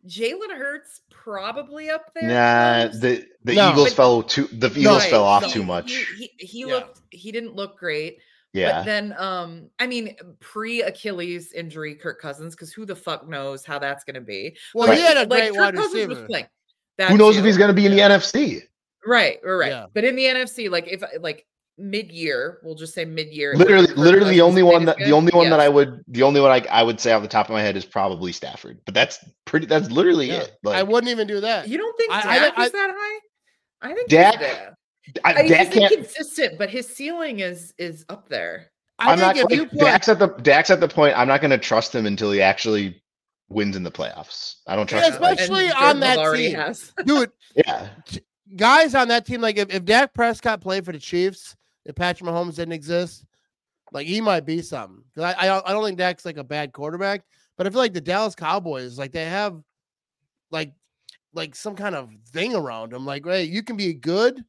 Jalen Hurts probably up there. Nah, the the No. Eagles But- fell too. The Eagles Right, fell off he- too much. He, he, he Yeah. looked. He didn't look great. But yeah, then, um, I mean, pre Achilles injury, Kirk Cousins, because who the fuck knows how that's going to be? Well, Right. he had a Like, great Kirk wide Cousins was receiver. playing. who That knows if he's going to be in Yeah. the NFC? Right, right, right. Yeah. But in the NFC, like if like mid year, we'll just say mid year. Literally, literally the only one that the only one that I would the only one I, I would say off the top of my head is probably Stafford. But that's pretty. That's literally Yeah. it. Like I wouldn't even do that. You don't think I- I Dak don't- is that high? I think Dak- He's. I, I Dak he's can't. inconsistent, but his ceiling is is up there. I I'm think not. if you Like, put, Dak's at the Dak's at the point. I'm not going to trust him until he actually wins in the playoffs. I don't trust. him. Like, especially And on Jordan that Love already team. has. dude, yeah, guys on that team, like if, if Dak Prescott played for the Chiefs, if Patrick Mahomes didn't exist, like he might be something. 'Cause I, I don't- I don't think Dak's like a bad quarterback, but I feel like the Dallas Cowboys, like they have like like some kind of thing around them. Like, right, you can be good.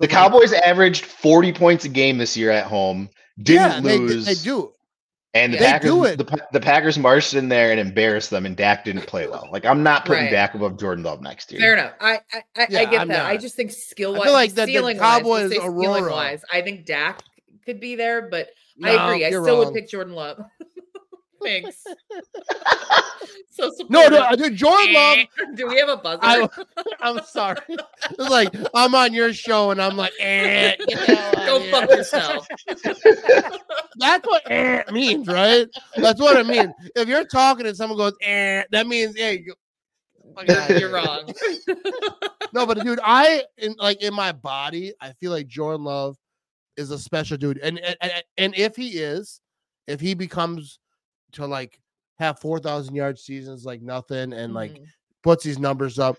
the Cowboys averaged 40 points a game this year at home. yeah, Didn't they, lose. they do. And the They Packers, do it. the, the Packers marched in there and embarrassed them, and Dak didn't play well. Like I'm not putting Right. Dak above Jordan Love next year. Fair enough. I I, I, Yeah, I get I'm that. I just think skill wise, like that the ceiling Cowboys wise, Aurora- wise, I think Dak could be there, but No, I agree. I still wrong. would pick Jordan Love. Thanks. so No, supportive. no, I do. Jordan Love. Do we have a buzzer? I, I'm sorry. It's like I'm on your show and I'm like, eh, get the Go outta fuck yourself. That's what eh means, right? That's what it means. If you're talking and someone goes, eh, that means, hey, go- fuck outta You're wrong. No, but dude, I in like in my body, I feel like Jordan Love is a special dude, and and and, and if he is, if he becomes to like have 4,000 yard seasons like nothing and like Mhm. puts these numbers up.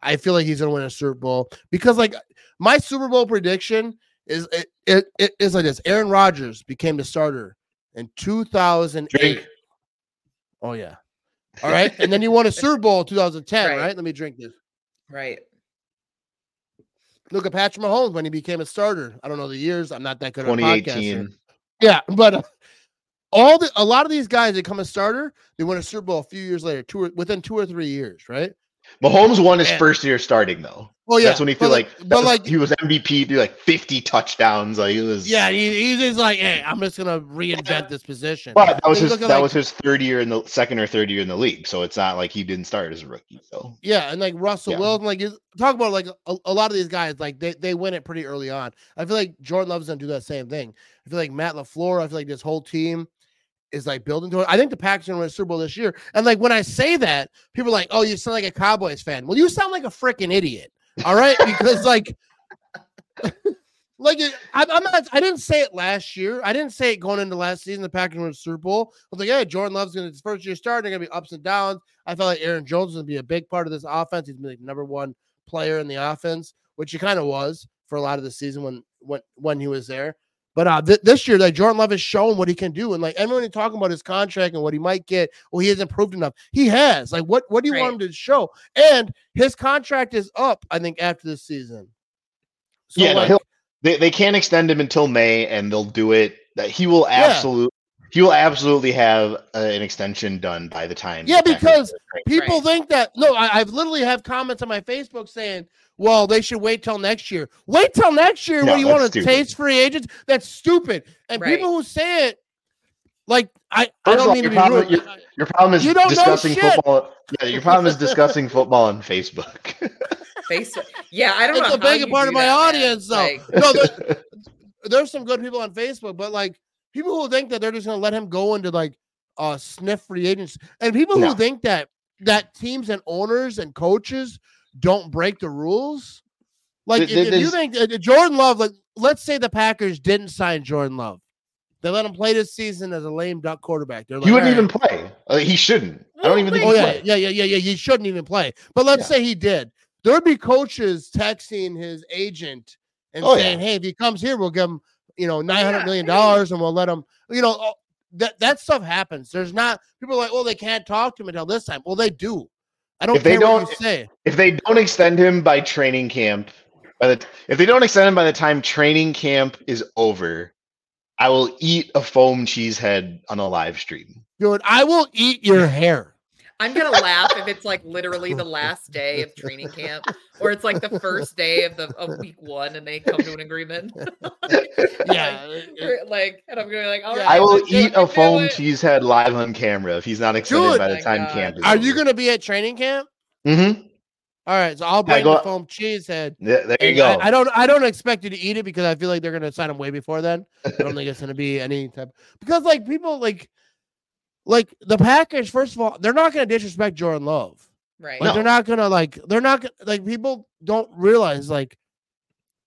I feel like he's going to win a Super Bowl because like my Super Bowl prediction is it, it, it is like this. Aaron Rodgers became the starter in 2008. Drink. Oh yeah. All right. And then he won a Super Bowl in 2010, Right. right? Let me drink this. right. Look at Patrick Mahomes when he became a starter. I don't know the years. I'm not that good at a podcaster. 2018. Yeah, but uh, all the a lot of these guys that come a starter, they win a Super Bowl a few years later, two or, within two or three years, right? Mahomes won his Man. first year starting though. Oh yeah, That's when he feel like, but was- like he was MVP, do like 50 touchdowns. Like it was yeah, he, he's just like, hey, I'm just gonna reinvent this position. But that was his that like- was his third year in the second or third year in the league. So it's not like he didn't start as a rookie. So Yeah, and like Russell Yeah. Wilson, like talk about like a, a lot of these guys, like they, they win it pretty early on. I feel like Jordan Love's gonna do that same thing. I feel like Matt LaFleur, I feel like this whole team is like building to it. I think the Packers are gonna win a Super Bowl this year. And like when I say that, people are like, Oh, you sound like a Cowboys fan. Well, you sound like a freaking idiot. All right, because like like I'm, I'm not I didn't say it last year. I didn't say it going into last season. The Packers the Super Bowl. I was like, yeah, Jordan Love's gonna his first year start. They're gonna be ups and downs. I felt like Aaron Jones gonna be a big part of this offense. He's been like number one player in the offense, which he kind of was for a lot of the season when when when he was there. But uh, th- this year, like Jordan Love has shown what he can do, and like everyone talking about his contract and what he might get. Well, he hasn't proved enough. He has. Like, what what do you want him to show? And his contract is up. I think after this season. So, yeah, no, like, he'll they, they can't extend him until May, and they'll do it. That he will Yeah. absolutely he will absolutely have uh, an extension done by the time. Yeah, because. People Right. think that no, I, I've literally have comments on my Facebook saying, "Well, they should wait till next year." Wait till next year. No, what you want to taste free agents? That's stupid. And Right. people who say it, like I, I First of don't all, mean to your be problem- rude. your- Your problem is You don't know discussing shit. football. Yeah, your problem is discussing football on Facebook. Facebook. Yeah, I don't know. It's a big part of my that, man. audience, though. Like, no, there, there's some good people on Facebook, but like people who think that they're just gonna let him go into like uh sniff free agents, and people No. who think that that teams and owners and coaches don't break the rules. Like if, if you think uh, Jordan Love, like let's say the Packers didn't sign Jordan Love, they let him play this season as a lame duck quarterback. They're like, he wouldn't "All even play. Uh, he shouldn't. I don't even think Oh yeah, yeah, yeah, yeah, yeah. He shouldn't even play. But let's Yeah. say he did. There would be coaches texting his agent and Oh, yeah. saying, "Hey, if he comes here, we'll give him, you know, nine hundred Yeah, million hey. dollars, and we'll let them, You know, oh, that that stuff happens. There's not people are like, "Well, they can't talk to him until this time." Well, they do. I don't If they care what you don't- say. If they don't extend him by training camp, by the if they don't extend him by the time training camp is over, I will eat a foam cheese head on a live stream. Dude, I will eat your hair. I'm gonna laugh if it's like literally the last day of training camp, or it's like the first day of the of week one, and they come to an agreement. Yeah, Or, like, and I'm gonna be like, all Yeah. right, I will let's it, eat a foam it. cheese head live on camera if he's not excited Dude. by the time God. camp is Are you gonna be at training camp? Mm-hmm. All right, so I'll bring go- the foam cheese head. There, there you go. I, I don't I don't expect you to eat it because I feel like they're gonna sign him way before then. I don't think it's gonna be any type because like people like like the Packers, first of all, they're not gonna disrespect Jordan Love. Right. Like No. they're not gonna like they're not like people don't realize like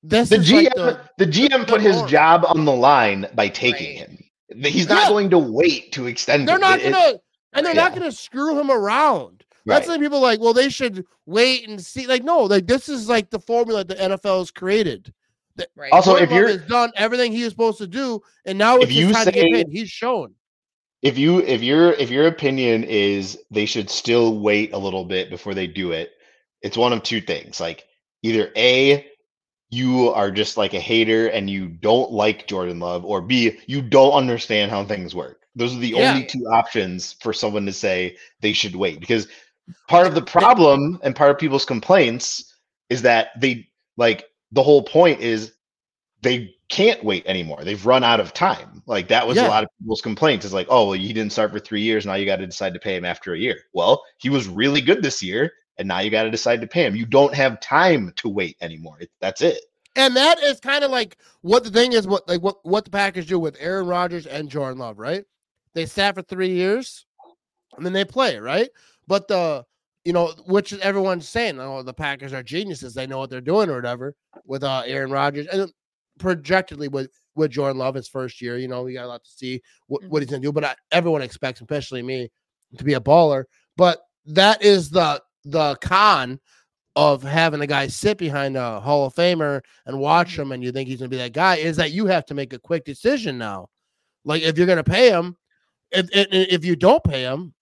this the is GM, like the, the, GM put the his job on the line by taking Right. him. He's not Yeah. going to wait to extend they're him. not It- it- gonna and they're not gonna screw him around. That's right. why people are like, well, they should wait and see. Like, no, like this is like the formula the NFL has created. Right. Also, Jordan if Love you're- has done everything he was supposed to do, and now If it's you his time to say- get paid. He's shown. If you if your if your opinion is they should still wait a little bit before they do it it's one of two things like either a you are just like a hater and you don't like jordan love or b you don't understand how things work those are the Yeah. only two options for someone to say they should wait because part of the problem and part of people's complaints is that they like the whole point is they can't wait anymore. They've run out of time. Like that was Yeah. a lot of people's complaints. It's like, oh, well, he didn't start for three years. Now you got to decide to pay him after a year. Well, he was really good this year, and now you got to decide to pay him. You don't have time to wait anymore. That's it. And that is kind of like what the thing is, what like what what the Packers do with Aaron Rodgers and Jordan Love, right? They sat for three years, and then they play, right? But the you know, which everyone's saying, oh, the Packers are geniuses. They know what they're doing or whatever with uh Aaron Rodgers and projectedly with with Jordan Love his first year. You know, we got a lot to see what, what he's mm-hmm. gonna do, but I, everyone expects, especially me, to be a baller. But that is the the con of having a guy sit behind a Hall of Famer and watch mm-hmm. him, and you think he's gonna be that guy, is that you have to make a quick decision now. Like if you're gonna pay him, if if, if you don't pay him,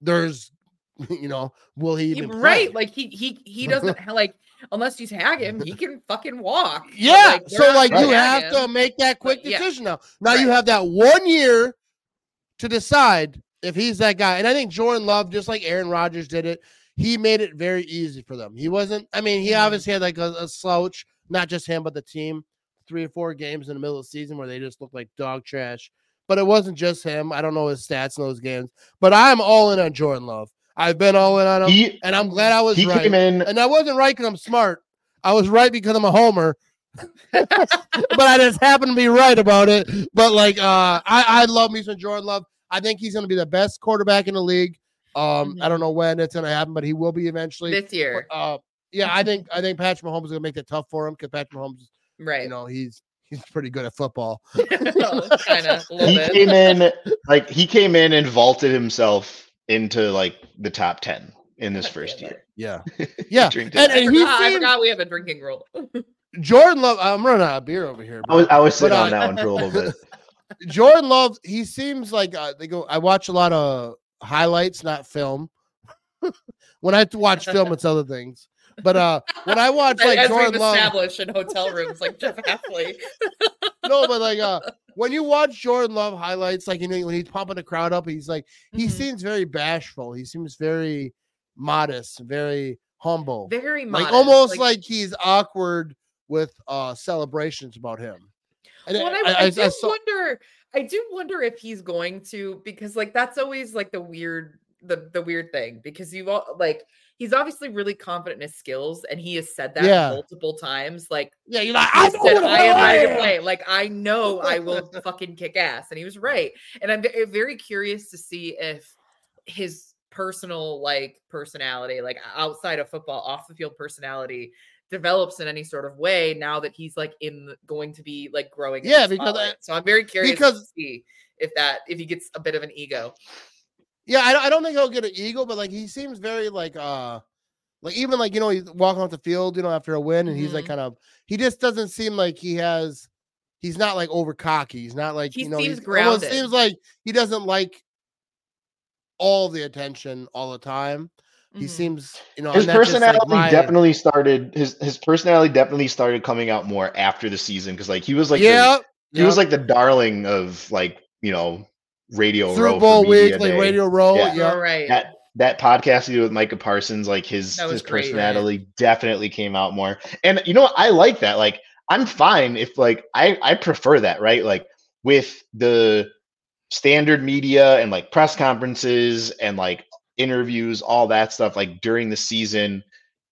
there's you know, will he even play? right? Like he he he doesn't like unless you tag him, he can fucking walk. Yeah. like, so like you have to make that quick yeah. decision now. Now you have that one year to decide if he's that guy. And I think Jordan Love, just like Aaron Rodgers did it, he made it very easy for them. He wasn't, I mean, he Mhm. obviously had like a, a slouch, not just him, but the team, three or four games in the middle of the season where they just looked like dog trash. But it wasn't just him. I don't know his stats in those games. But I'm all in on Jordan Love. I've been all in on him. He and I'm glad I was he right. came in And I wasn't right because I'm smart. I was right because I'm a homer. but I just happen to be right about it. But like uh I, I love me some Jordan Love. I think he's gonna be the best quarterback in the league. Um I don't know when it's gonna happen, but he will be eventually. this year, Uh yeah, I think I think Patrick Mahomes is gonna make that tough for him because Patrick Mahomes, right? you know, he's he's pretty good at football. kind of he bit. came in like he came in and vaulted himself into like the top 10 in this first year. Yeah. Yeah. Drink And, that. I and he forgot, I forgot we have a drinking rule. Jordan Love. I'm running out of beer over here. I was. I was sitting But, on uh, that one for a little bit. Jordan Love, he seems like uh, they go. I watch a lot of highlights, not film. when I watch film, it's other things. But uh, when I watch like As Jordan Love, established in hotel rooms, like Jeff Hafley. no, but like uh, when you watch Jordan Love highlights, like you know when he's pumping the crowd up, he's like he Mhm. seems very bashful. He seems very modest, very humble, very like modest, almost like, he's awkward with uh celebrations about him. And Well, I, I, I- I do saw- wonder. I do wonder if he's going to because like that's always like the weird the the weird thing because you all like he's obviously really confident in his skills and he has said that Yeah. multiple times like yeah, you're like I said I am ready to am." play like I know I will fucking kick ass and he was right and I'm very curious to see if his personal like personality like outside of football off the field personality develops in any sort of way now that he's like in going to be like growing Yeah, because I, uh, so I'm very curious because- to see if that if he gets a bit of an ego Yeah, I don't, I don't think he'll get an eagle, but like he seems very like uh like even like you know he's walking off the field, you know, after a win, and he's like Mhm. kind of he just doesn't seem like he has he's not like over cocky. He's not like He you know seems he's almost grounded. seems like he doesn't like all the attention all the time. He Mhm. seems you know His and that's just, like, personality my- definitely started his his personality definitely started coming out more after the season because like he was like the- yeah he was like the darling of like you know radio Super row Bowl media week like day. Radio Row. Yeah. Yeah, all right that that podcast he did with Micah Parsons, like his his great, right? personality definitely came out more. And you know what? I like that. Like I'm fine if like I I prefer that, right? Like with the standard media and like press conferences and like interviews, all that stuff, like during the season,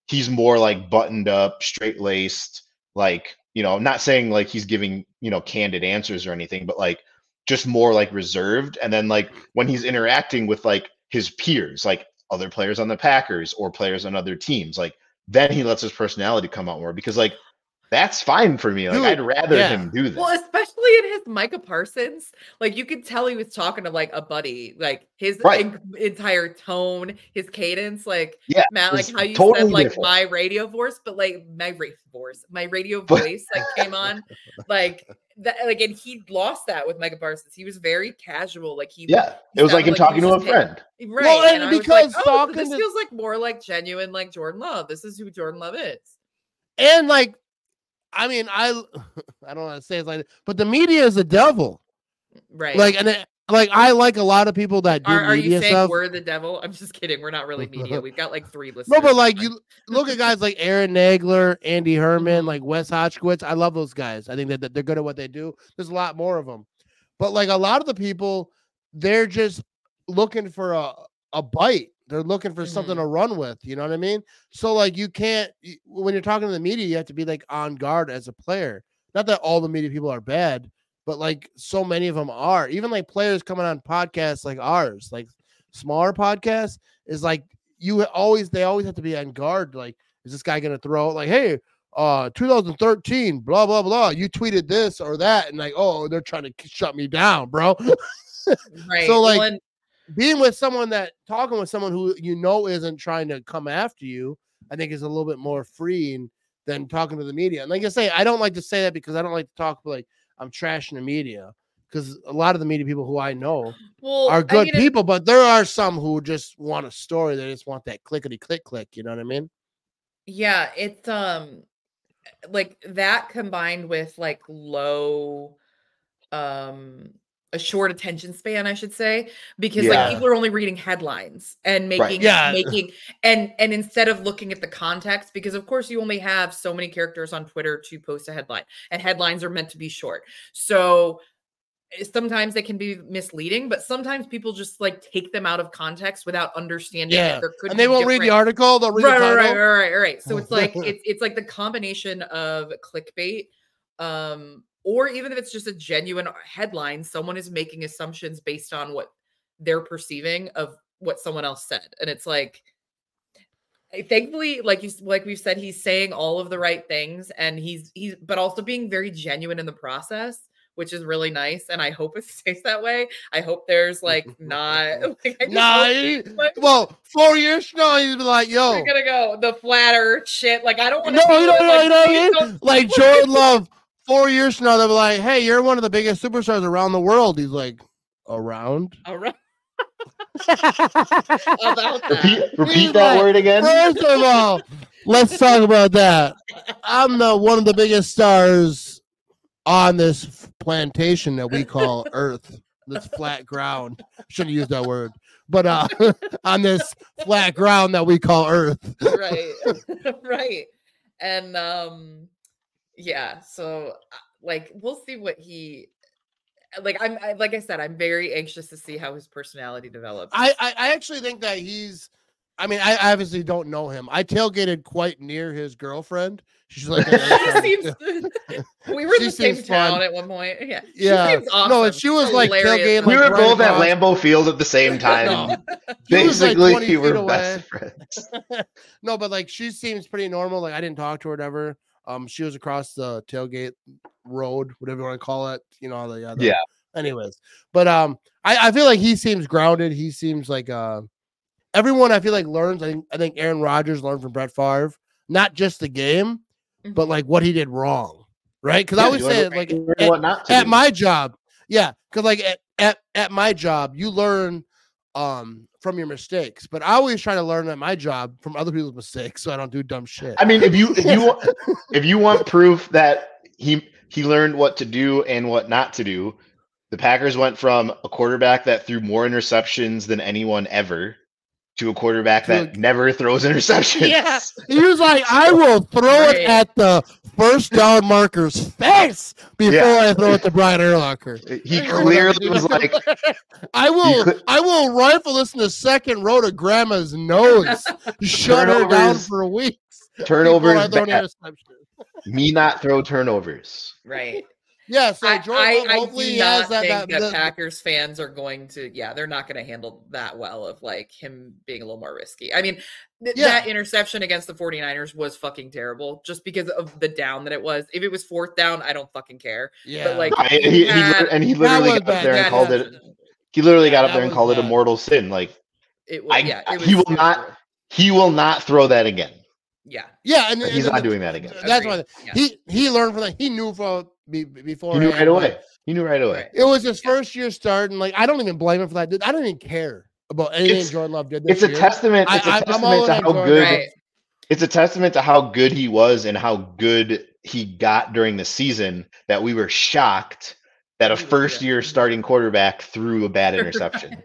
he's more like buttoned up, straight laced, like, you know, not saying like he's giving, you know, candid answers or anything, but like just more like reserved. And then like when he's interacting with like his peers, like other players on the Packers or players on other teams, like then he lets his personality come out more because like that's fine for me. Like Dude, I'd rather yeah. him do that. Well, especially in his Micah Parsons, like you could tell he was talking to like a buddy, like his Right. en- entire tone, his cadence, like yeah, Matt, like how you totally said like different. my radio voice, but like my radio voice, my radio voice like came on, like that, like and he lost that with Micah Parsons. He was very casual, like he yeah, he it was like him like talking to a just hit- friend. right? Well, and I was because like, oh, this to- feels like more like genuine, like Jordan Love. This is who Jordan Love is, and like I mean I I don't want to say it's like but the media is the devil. right? Like and it, like I like a lot of people that do Are, are media you saying stuff. we're the devil? I'm just kidding. We're not really media. We've got like three listeners. No, but like you look at guys like Aaron Nagler, Andy Herman, Mhm. like Wes Hodkiewicz. I love those guys. I think that, that they're good at what they do. There's a lot more of them, but like a lot of the people, they're just looking for a a bite. They're looking for something Mhm. to run with. You know what I mean? So like you can't when you're talking to the media, you have to be like on guard as a player. Not that all the media people are bad, but like so many of them are. Even like players coming on podcasts like ours, like smaller podcasts, is like you always they always have to be on guard. Like, is this guy gonna throw like, hey, uh 2013, blah blah blah. You tweeted this or that, and like, oh, they're trying to shut me down, bro. right. so, well, like- and being with someone that talking with someone who you know isn't trying to come after you, I think is a little bit more freeing than talking to the media. And like I say, I don't like to say that because I don't like to talk like I'm trashing the media because a lot of the media people who I know well, are good it- people, but there are some who just want a story. They just want that clickety click click. You know what I mean? Yeah, it's um like that combined with like low um a short attention span, I should say, because Yeah. like people are only reading headlines and making Yeah. making and and instead of looking at the context, because of course you only have so many characters on Twitter to post a headline, and headlines are meant to be short. So eh, sometimes they can be misleading, but sometimes people just like take them out of context without understanding Yeah, that there could And they be won't read the article. They'll read right, the right, title. right, right, right, right. So it's like it's it's like the combination of clickbait, um, or even if it's just a genuine headline, someone is making assumptions based on what they're perceiving of what someone else said, and it's like. Thankfully, like you like we've said, he's saying all of the right things, and he's he's but also being very genuine in the process, which is really nice. And I hope it stays that way. I hope there's like not like, Nah, like- well, four years from now, be like, yo, we're gonna go the flat earth shit. Like I don't want No, to. you know, you know, you know what I mean? don't, like Jordan Love, four years from now, they'll be like, hey, you're one of the biggest superstars around the world. He's like, around? All right. About that. Repeat, repeat that like, word again. First of all, let's talk about that. I'm the one of the biggest stars on this plantation that we call Earth. This flat ground. Shouldn't use that word. But uh on this flat ground that we call Earth. right, right, and um, yeah. So uh, like we'll see what he. Like I'm, I, like I said, I'm very anxious to see how his personality develops. I, I I actually think that he's. I mean, I obviously don't know him. I tailgated quite near his girlfriend. She's like, the She seems, we were in the same seems town fun. at one point. Yeah, she Yeah. seems No, awesome. she was, like, Hilarious. tailgating, we like, were both at Lambeau Field at the same time. No. and She was, like, Basically, we were feet best friends. no, but like she seems pretty normal. Like I didn't talk to her, whatever. Um, she was across the tailgate road, whatever you want to call it. You know, the, uh, the Yeah. Anyways, but um, I, I feel like he seems grounded. He seems like uh, everyone. I feel like learns. I think I think Aaron Rodgers learned from Brett Favre, not just the game, but Mhm. like what he did wrong, right? Because I always you say it like at- not at my job yeah because like at, at at my job you learn um from your mistakes but i always try to learn at my job from other people's mistakes so i don't do dumb shit. I mean, if you if you if you want proof that he he learned what to do and what not to do, the Packers went from a quarterback that threw more interceptions than anyone ever to a quarterback that To- never throws interceptions. Yeah. he was like i will throw Right. it at the first down marker's face before Yeah. i throw it to brian Urlacher. He clearly was like, I will, could- I will rifle this in the second row to grandma's nose. Shut her down for weeks. before turnovers, I throw an bad. interception. me not throw turnovers. right. Yeah, so I, Jordan I, Love, I do he has not that. think that, that, that- Packers fans are going to. Yeah, they're not going to handle that well of like him being a little more risky. I mean, th- Yeah. that interception against the 49ers was fucking terrible just because of the down that it was. If it was fourth down, I don't fucking care. yeah, like, I- he, he, had- lit- and he literally was got up bad. there and That called it. He literally Yeah, got up there and was called it a mortal sin. Like It was. I- yeah, it he will it was not- he will not throw that again. Yeah. yeah, and, He's and not doing that again. That's Agreed. why Yeah. he he learned from that. He knew from before He knew right away. He knew right away. It was his Yeah. first year starting. Like I don't even blame him for that. I don't even care about anything It's- Jordan Love did this It's a year. testament. It's a I- I'm testament to how Jordan. good. Right. It's a testament to how good he was and how good he got during the season that we were shocked that a first year starting quarterback threw a bad interception.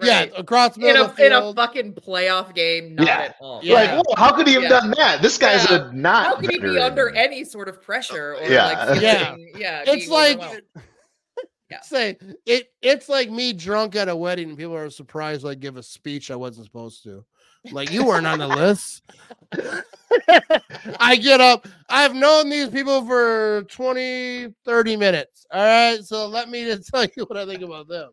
yeah, across the In a, of in a fucking playoff game, not Yeah. at home. Yeah. Like, whoa, how could he have Yeah. done that? This guy's Yeah. a not. How could he be under any sort of pressure or Yeah. like Yeah. yeah. it's like? Yeah. say it. It's like me drunk at a wedding and people are surprised. Like give a speech I wasn't supposed to. Like you weren't on the list. I get up. I've known these people for 20, 30 minutes. All right. So let me just tell you what I think about them.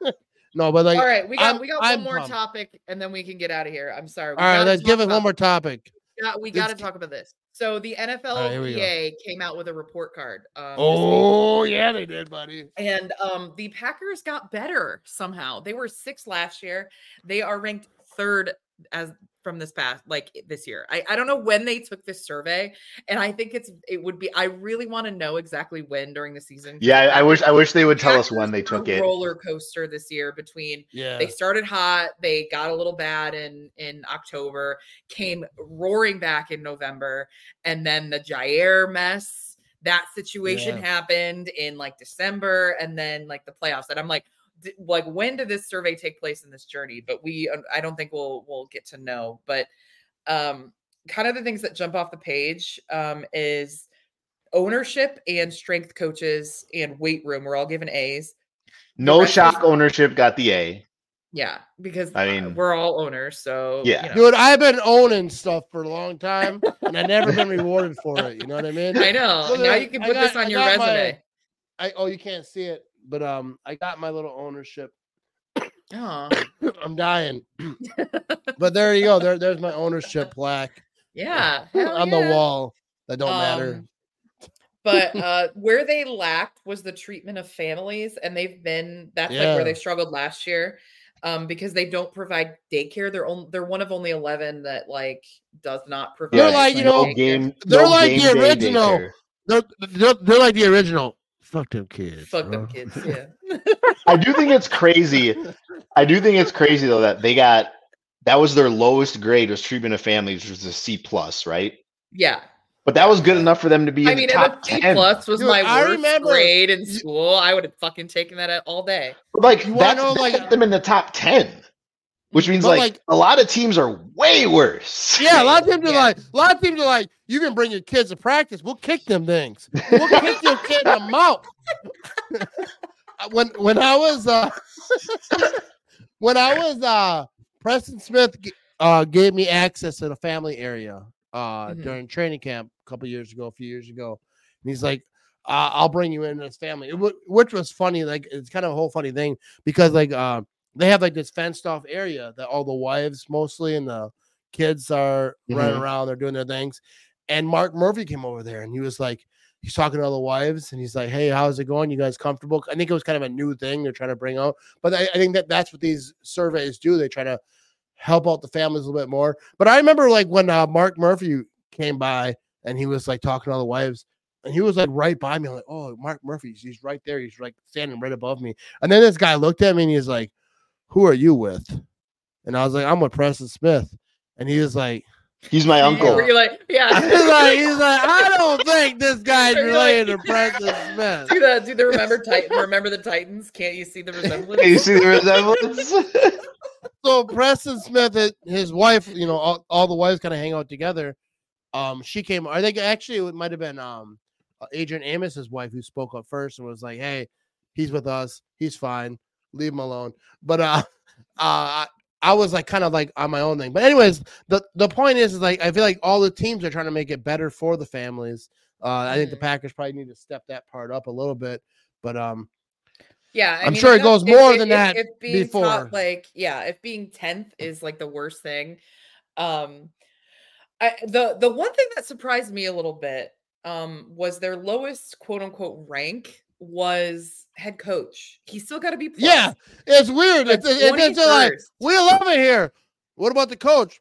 no, but like All right, we got I'm- we got I'm one more pumped. topic and then we can get out of here. I'm sorry. We all right, let's give it one more topic. Yeah, we got to let's- talk about this. So the right. NFLPA came out with a report card. Um. Oh yeah, they did, buddy. And um, the Packers got better somehow. They were six last year. They are ranked third as from this past like this year. I, I don't know when they took this survey, and I think it's it would be. I really want to know exactly when during the season. Yeah, I, I wish I wish they would tell us when they were a took it. Roller coaster this year between Yeah. they started hot, they got a little bad in in October, came roaring back in November, and then the Jaire mess. That situation Yeah. happened in like December, and then like the playoffs. And I'm like, d- like when did this survey take place in this journey? But we, I don't think we'll we'll get to know. But um, kind of the things that jump off the page um, is ownership and strength coaches and weight room. We're all given A's. No rest is- shock ownership got the A. Yeah, because I uh, mean- we're all owners, so Yeah. you know. Dude, I've been owning stuff for a long time, and I've never been rewarded for it. You know what I mean? I know. Look at now you can I put this got- on I your got my- resume. I oh, you can't see it, but um, I got my little ownership. Oh, I'm dying, but there you go. There, there's my ownership plaque yeah, on yeah. the wall. That don't matter. Um, but uh where they lacked was the treatment of families, and they've been that's like where they struggled last year. Um, because they don't provide daycare. They're on, they're one of only eleven that like does not provide. They're like, you no know, game. they're no like game the original. daycare. They're, they're, they're like the original. Fuck them kids. Fuck bro. them kids. Yeah. I do think it's crazy. I do think it's crazy though that they got that was their lowest grade was treatment of families, which was a C plus, right? yeah. But that was good enough for them to be in I mean, the if a C plus was Dude, my I worst remember- grade in school, I would have fucking taken that all day. But, like You wanna that, know, that like- them in the top ten, which means like, like- a lot of teams are way worse. Yeah, a lot of teams are like, a lot of teams are like, you can bring your kids to practice. We'll kick them things. We'll kick your kid in the mouth. Uh, when when I was uh when I was uh Preston Smith uh gave me access to the family area uh Mhm. during training camp a couple years ago, a few years ago. And he's like, uh, I'll bring you in this family, It wa- which was funny. Like it's kind of a whole funny thing because like uh, they have like this fenced off area that all the wives mostly and the kids are running Mhm. around, they're doing their things. And Mark Murphy came over there and he was like, he's talking to all the wives and he's like, Hey, how's it going? You guys comfortable? I think it was kind of a new thing they're trying to bring out. But I, I think that that's what these surveys do. They try to help out the families a little bit more. But I remember like when uh, Mark Murphy came by and he was like talking to all the wives and he was like right by me. I'm like, oh, Mark Murphy, he's right there. He's like standing right above me. And then this guy looked at me and he's like, who are you with? And I was like, I'm with Preston Smith. And he was like, He's my uncle. Were you like, yeah? he's like, he's like, I don't think this guy's You're related like- to Preston Smith. do the do the remember Titan remember the Titans? Can't you see the resemblance? Can you see the resemblance? so Preston Smith, and his wife, you know, all, all the wives kind of hang out together. Um, she came. I think actually it might have been um Adrian Amos's wife who spoke up first and was like, "Hey, he's with us. He's fine. Leave him alone." But uh, uh, I was like kind of like on my own thing. But anyways, the the point is, is like I feel like all the teams are trying to make it better for the families. Uh, I think the Mhm. Packers probably need to step that part up a little bit. But um, Yeah, I I'm mean, sure it goes more if- than if- that if being top, before. like, yeah, if being tenth is like the worst thing, um, I the the one thing that surprised me a little bit, um, was their lowest quote unquote rank was head coach. He's still got to be plus. yeah, it's weird. But It's, it's, it's like we love it here. What about the coach?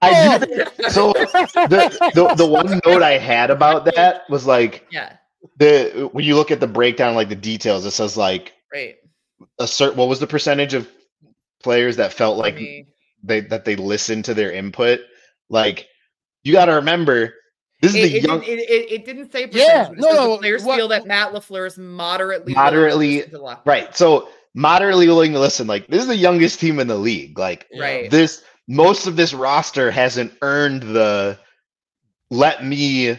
I do think, so. The, the the one note I had about that was like yeah, the when you look at the breakdown, like the details, it says like right. a certain what was the percentage of players that felt like they that they listened to their input. Like you got to remember, this is it, the it, young. didn't, it, it, it didn't say Yeah, percentage, but it no, the no, players what- feel that Matt LaFleur is moderately Moderately- listen to Right. So moderately willing to listen. Like this is the youngest team in the league. Like Right. this, most of this roster hasn't earned the let me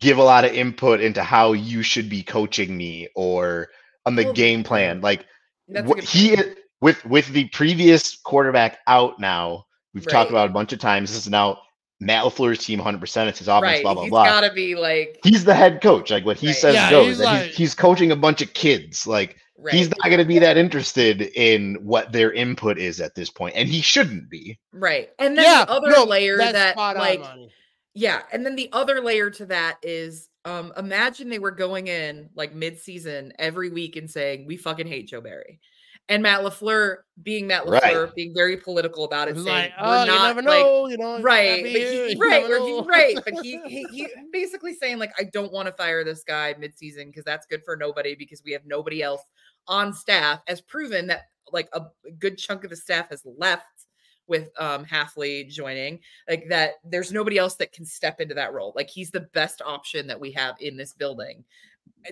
give a lot of input into how you should be coaching me or on the Well, game plan. Like That's a what good he with with the previous quarterback out now. We've talked about it a bunch of times. This is now Matt LaFleur's team, 100. percent It's his offense. right. Blah blah He's blah. got to be like he's the head coach. Like what he Right. says Yeah, goes. he's like- he's, he's coaching a bunch of kids. Like right. he's not going to be that interested in what their input is at this point, and he shouldn't be. Right. And then yeah, the other no, layer that spot on, like Yeah, and then the other layer to that is um imagine they were going in like mid-season every week and saying we fucking hate Joe Barry. And Matt LaFleur being Matt Right. LaFleur being very political about it, saying like, we're oh, you not never like know, you know, right, happy but he, you right, where he, right, but he, he he basically saying like I don't want to fire this guy mid-season because that's good for nobody because we have nobody else on staff as proven that like a good chunk of the staff has left with um Hafley joining like that there's nobody else that can step into that role. Like he's the best option that we have in this building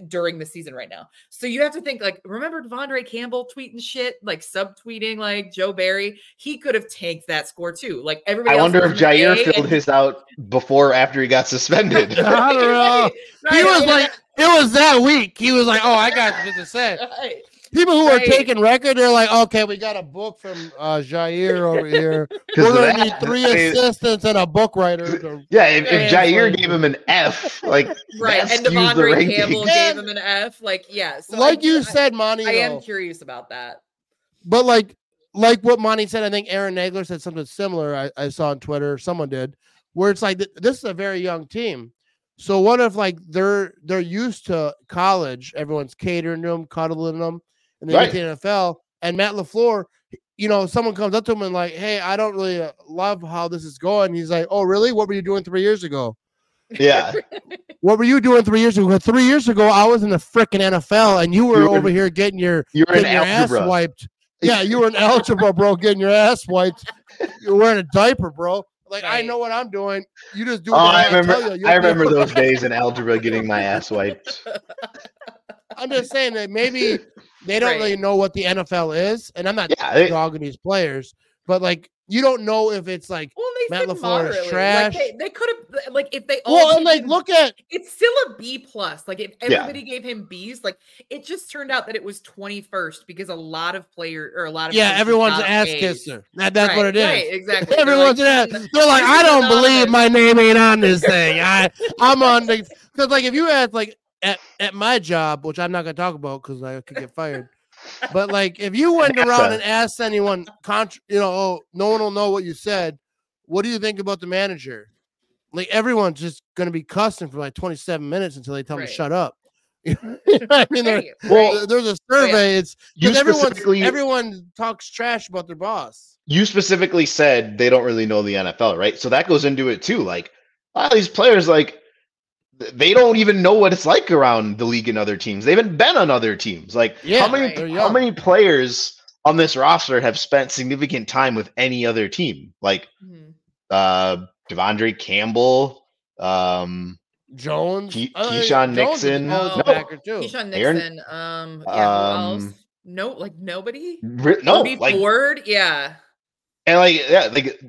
during the season right now so you have to think like remember De'Vondre Campbell tweeting shit like subtweeting like Joe Barry he could have tanked that score too like everybody I else wonder if Jaire filled and- his out before or after he got suspended. I don't know. Right, He was like, it was that week. He was like, oh, I got shit to say. right. People who Right. are taking record, they're like, okay, we got a book from uh, Jaire over here. We're gonna need three I mean, assistants and a book writer. to- Yeah, if, if Jaire like- gave him an F, like right and skews De'Vondre Campbell gave him an F like yeah so I like do- you I- said, Monte. I am curious about that but like, like what Monte said, I think Aaron Nagler said something similar. I, I saw on Twitter, someone did, where it's like th- this is a very young team. So what if like they're they're used to college, everyone's catering to them, cuddling them, and they Right. get the NFL, and Matt LaFleur, you know, someone comes up to him and like, hey, I don't really uh, love how this is going. He's like, oh, really? What were you doing three years ago? Yeah, What were you doing three years ago? Three years ago, I was in the freaking NFL, and you were You were over here getting your you were getting your ass wiped. Yeah, you were in algebra, bro, getting your ass wiped. You're wearing a diaper, bro. Like I know what I'm doing. You just do. Oh, what I tell remember. you. I remember those days in algebra getting my ass wiped. I'm just saying that maybe they don't Right. really know what the NFL is, and I'm not Yeah, they- dogging these players, but like you don't know if it's like. Well, they Matt LaFleur is trash. Like they, they could have like if they all Well, and like him- look at it's still a B plus. Like if Yeah. everybody gave him B's, like it just turned out that it was 21st because a lot of player or a lot of yeah, coaches an ass kisser. That, that's what it is. Right, exactly. They're Everyone's like, an ass. "Mm, They're like, I don't believe my name ain't on this thing. I I'm on the because like if you ask like at, at my job, which I'm not gonna talk about because I could get fired. But like if you went around and asked anyone, contra- you know, oh, no one will know what you said. What do you think about the manager? Like everyone's just gonna be cussing for like 27 minutes until they tell them to shut up. You know I mean, there- Well, there's a oh, survey. It's You because everyone specifically, everyone talks trash about their boss. you specifically said they don't really know the NFL, right? So that goes into it too. Like a lot of these players, like th- they don't even know what it's like around the league and other teams. They haven't been on other teams. Like Yeah, how many right. how many players on this roster have spent significant time with any other team? Like Mhm. uh De'Vondre Campbell, um Jones, Ke- uh, Keisean Jones Nixon. Colts No. backer too. Keisean Aaron- Um, yeah, who else? Um, No, like nobody. ri- no, Maybe like Ford. Yeah. And like, yeah, like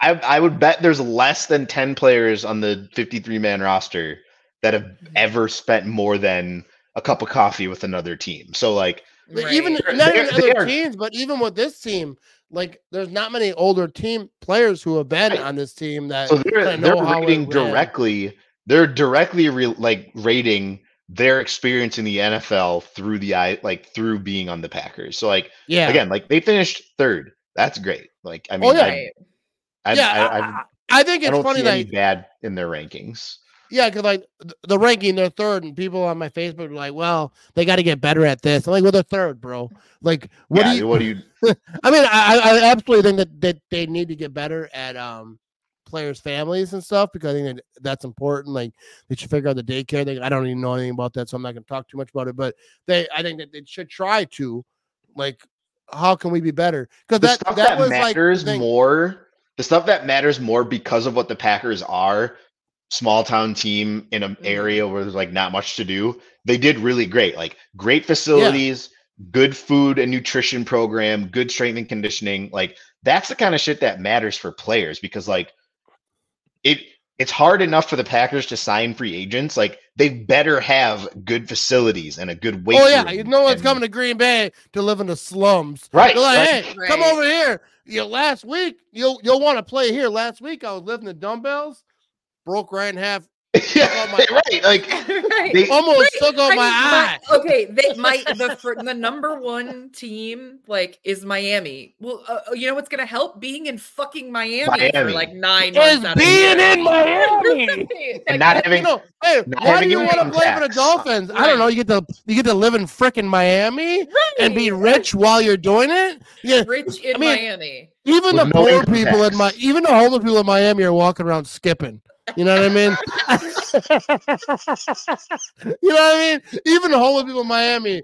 I I would bet there's less than 10 players on the 53 man roster that have Mhm. ever spent more than a cup of coffee with another team. So like, But even not even other are- teams, but even with this team, like there's not many older team players who have been Right. on this team that so they're they're know rating ran. directly. They're directly re- like rating their experience in the NFL through the eye, like through being on the Packers. So like yeah, again, like they finished third. That's great. Like I mean, Oh, yeah. I, Right. I, yeah. I, I, I, think it's funny, any like bad in their rankings. yeah, because like the ranking, they're third, and people on my Facebook are like, "Well, they got to get better at this." I'm like, "Well, they're third, bro." Like, what yeah, do you? what do you? I mean, I, I absolutely think that, that they need to get better at um players' families and stuff because I think that that's important. Like they should figure out the daycare thing. I don't even know anything about that, so I'm not gonna talk too much about it. But they, I think that they should try to, like, how can we be better? Because that that, that, was like matters thing. more the stuff that matters more because of what the packers are small town team in an Mhm. area where there's like not much to do they did really great like great facilities good food and nutrition program good strength and conditioning like that's the kind of shit that matters for players because like it it's hard enough for the packers to sign free agents like they better have good facilities and a good weight Oh yeah, room you no one's and- coming to Green Bay to live in the slums. right, They're like, right. hey, come over here. You know, last week you'll you'll want to play here. Last week I was lifting the dumbbells, broke right in half yeah, right. Like right. they, Almost Right, took off I my mean, eye. my- okay, they my the fir- the number one team like is Miami. Well, uh, you know what's gonna help being in fucking Miami, for like nine Is months out of the being in Miami. Like, and not having You know, hey, not why do you want to income play for the tax. Dolphins? I don't know. You get to you get to live in frickin' Miami and be rich while you're doing it. Yeah, rich in I mean, Miami. even With the no poor income people in tax. my even the homeless people in Miami are walking around skipping. You know what I mean? you know what I mean? Even the homeless people in Miami,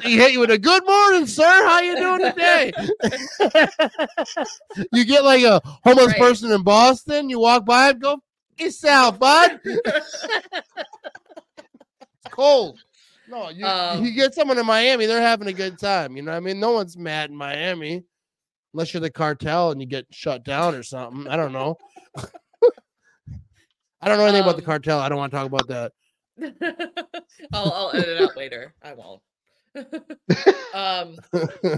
he hit you with a good morning, sir. How you doing today? you get like a homeless Right. person in Boston, you walk by and go, yourself, bud. It's cold. No, you, Um, you get someone in Miami, they're having a good time. You know what I mean? No one's mad in Miami unless you're the cartel and you get shut down or something. I don't know. I don't know anything about the Um, cartel. I don't want to talk about that. I'll I'll edit it out later. I won't. um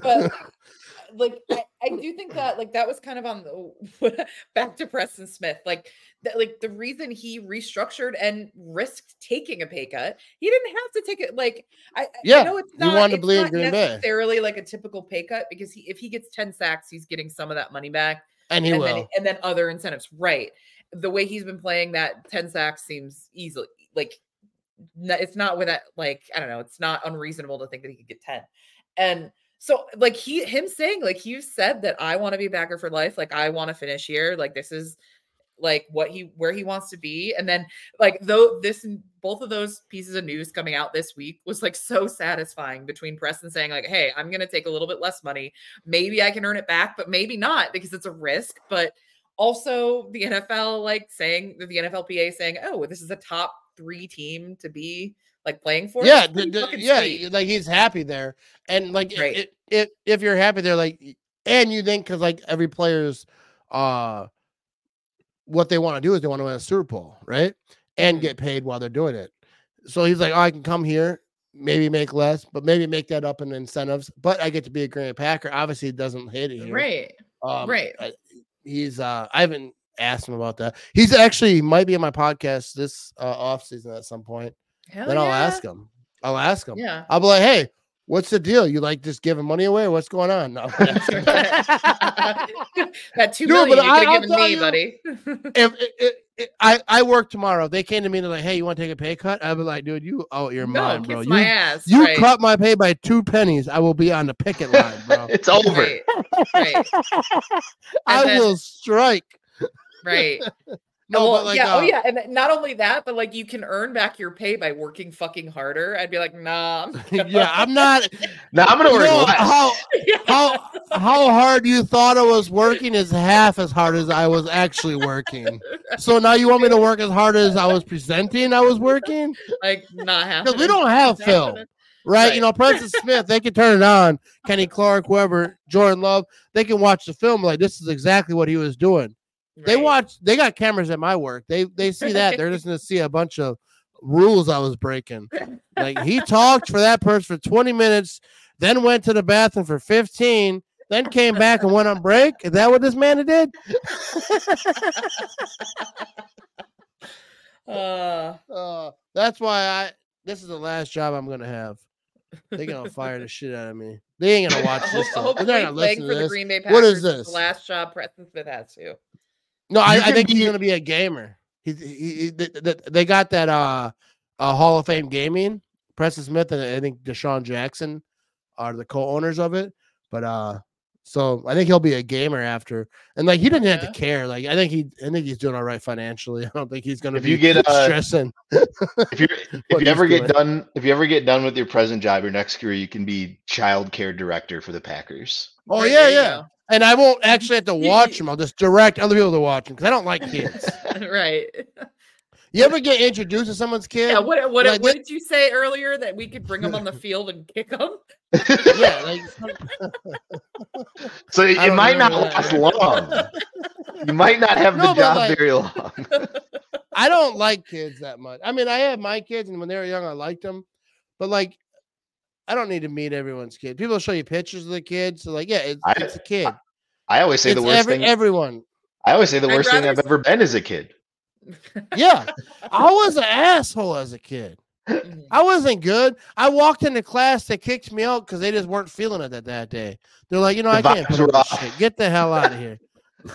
but like I, I do think that like that was kind of on the back to Preston Smith like that like the reason he restructured and risked taking a pay cut he didn't have to take it like I Yeah, I know it's not wanted to it's bleed in not Bay. necessarily like a typical pay cut because he if he gets 10 sacks he's getting some of that money back and he and will. then and then other incentives right the way he's been playing that 10 sacks seems easily like it's not with that like i don't know it's not unreasonable to think that he could get 10 and so like he him saying like you said that i want to be a Packer for life like i want to finish here like this is like what he where he wants to be. And then like though this both of those pieces of news coming out this week was like so satisfying between Preston saying like hey i'm gonna take a little bit less money. Maybe i can earn it back but maybe not because it's a risk. But also the nfl like saying the nflpa saying oh this is a top three team to be like playing for yeah, the- the- yeah, sweet. like he's happy there, and like Right. i- if if you're happy there, like, and you think because like every player's, uh, what they want to do is they want to win a Super Bowl, right, and Mhm. get paid while they're doing it. So he's like, oh, I can come here, maybe make less, but maybe make that up in incentives. But I get to be a Green Packer. Obviously, it doesn't hit it here. right Um, right I- he's uh I haven't asked him about that. He's actually might be in my podcast this uh off season at some point. Hell then I'll ask him. I'll ask him. yeah I'll be like, hey, what's the deal? You like just giving money away? What's going on? No, that two million but you I- could have given me, you- buddy. if it- I I work tomorrow, they came to me and they're like, hey, you want to take a pay cut? I'd be like, dude, you oh your no, mind, bro. You my ass. you right, cut my pay by two pennies. I will be on the picket line, bro. it's over. right, right, I then- will strike. right. No, well, but like, yeah, uh, oh yeah, and not only that, but like you can earn back your pay by working fucking harder. I'd be like, nah. I'm yeah, I'm not. Now I'm gonna You work know, less. how Yeah. how how hard you thought I was working is half as hard as I was actually working. So now you want me to work as hard as I was presenting I was working? like not happening. Because we don't have Not film, happening. right? Right. You know, Preston Smith, they can turn it on. Kenny Clark, whoever, Jordan Love, they can watch the film like this is exactly what he was doing. They watch. They got cameras at my work. They they see that. They're just gonna see a bunch of rules I was breaking. Like he talked for that person for 20 minutes, then went to the bathroom for 15, then came back and went on break. Is that what this man did? Uh, Uh, that's why I. This is the last job I'm gonna have. They're gonna fire the shit out of me. They ain't gonna watch this. stuff. They're not gonna listen for to the this. Green Bay Packers. What is the this? last job Preston Smith has to. No, I, I can think he's gonna be a gamer. He, he, he th- th- they got that uh, uh Hall of Fame gaming. Preston Smith and I think Deshaun Jackson are the co-owners of it. But uh, so I think he'll be a gamer after. And like he didn't have to care. Like I think he, I think he's doing all right financially. I don't think he's gonna If be you get, uh, stressing. if you if you ever get doing. done if you ever get done with your present job, your next career, you can be child care director for the Packers. Oh Right, yeah, yeah. And I won't actually have to watch them. I'll just direct other people to watch them because I don't like kids. right. You ever get introduced to someone's kid? Yeah. What what, like what did you say earlier that we could bring them on the field and kick them? yeah, like So it, I it don't might not remember last that. long. You might not have No, the job like- very long. I don't like kids that much. I mean, I have my kids, and when they were young, I liked them, but like, I don't need to meet everyone's kid. People show you pictures of the kids, so like, yeah, it's, I- it's a kid. I always say It's the worst every, thing. everyone. I always say the I'd worst thing I've s- ever been as a kid. Yeah, I was an asshole as a kid. Mhm. I wasn't good. I walked into class, they kicked me out because they just weren't feeling it that, that day. They're like, you know, The I can't put were up shit. Get the hell out of here.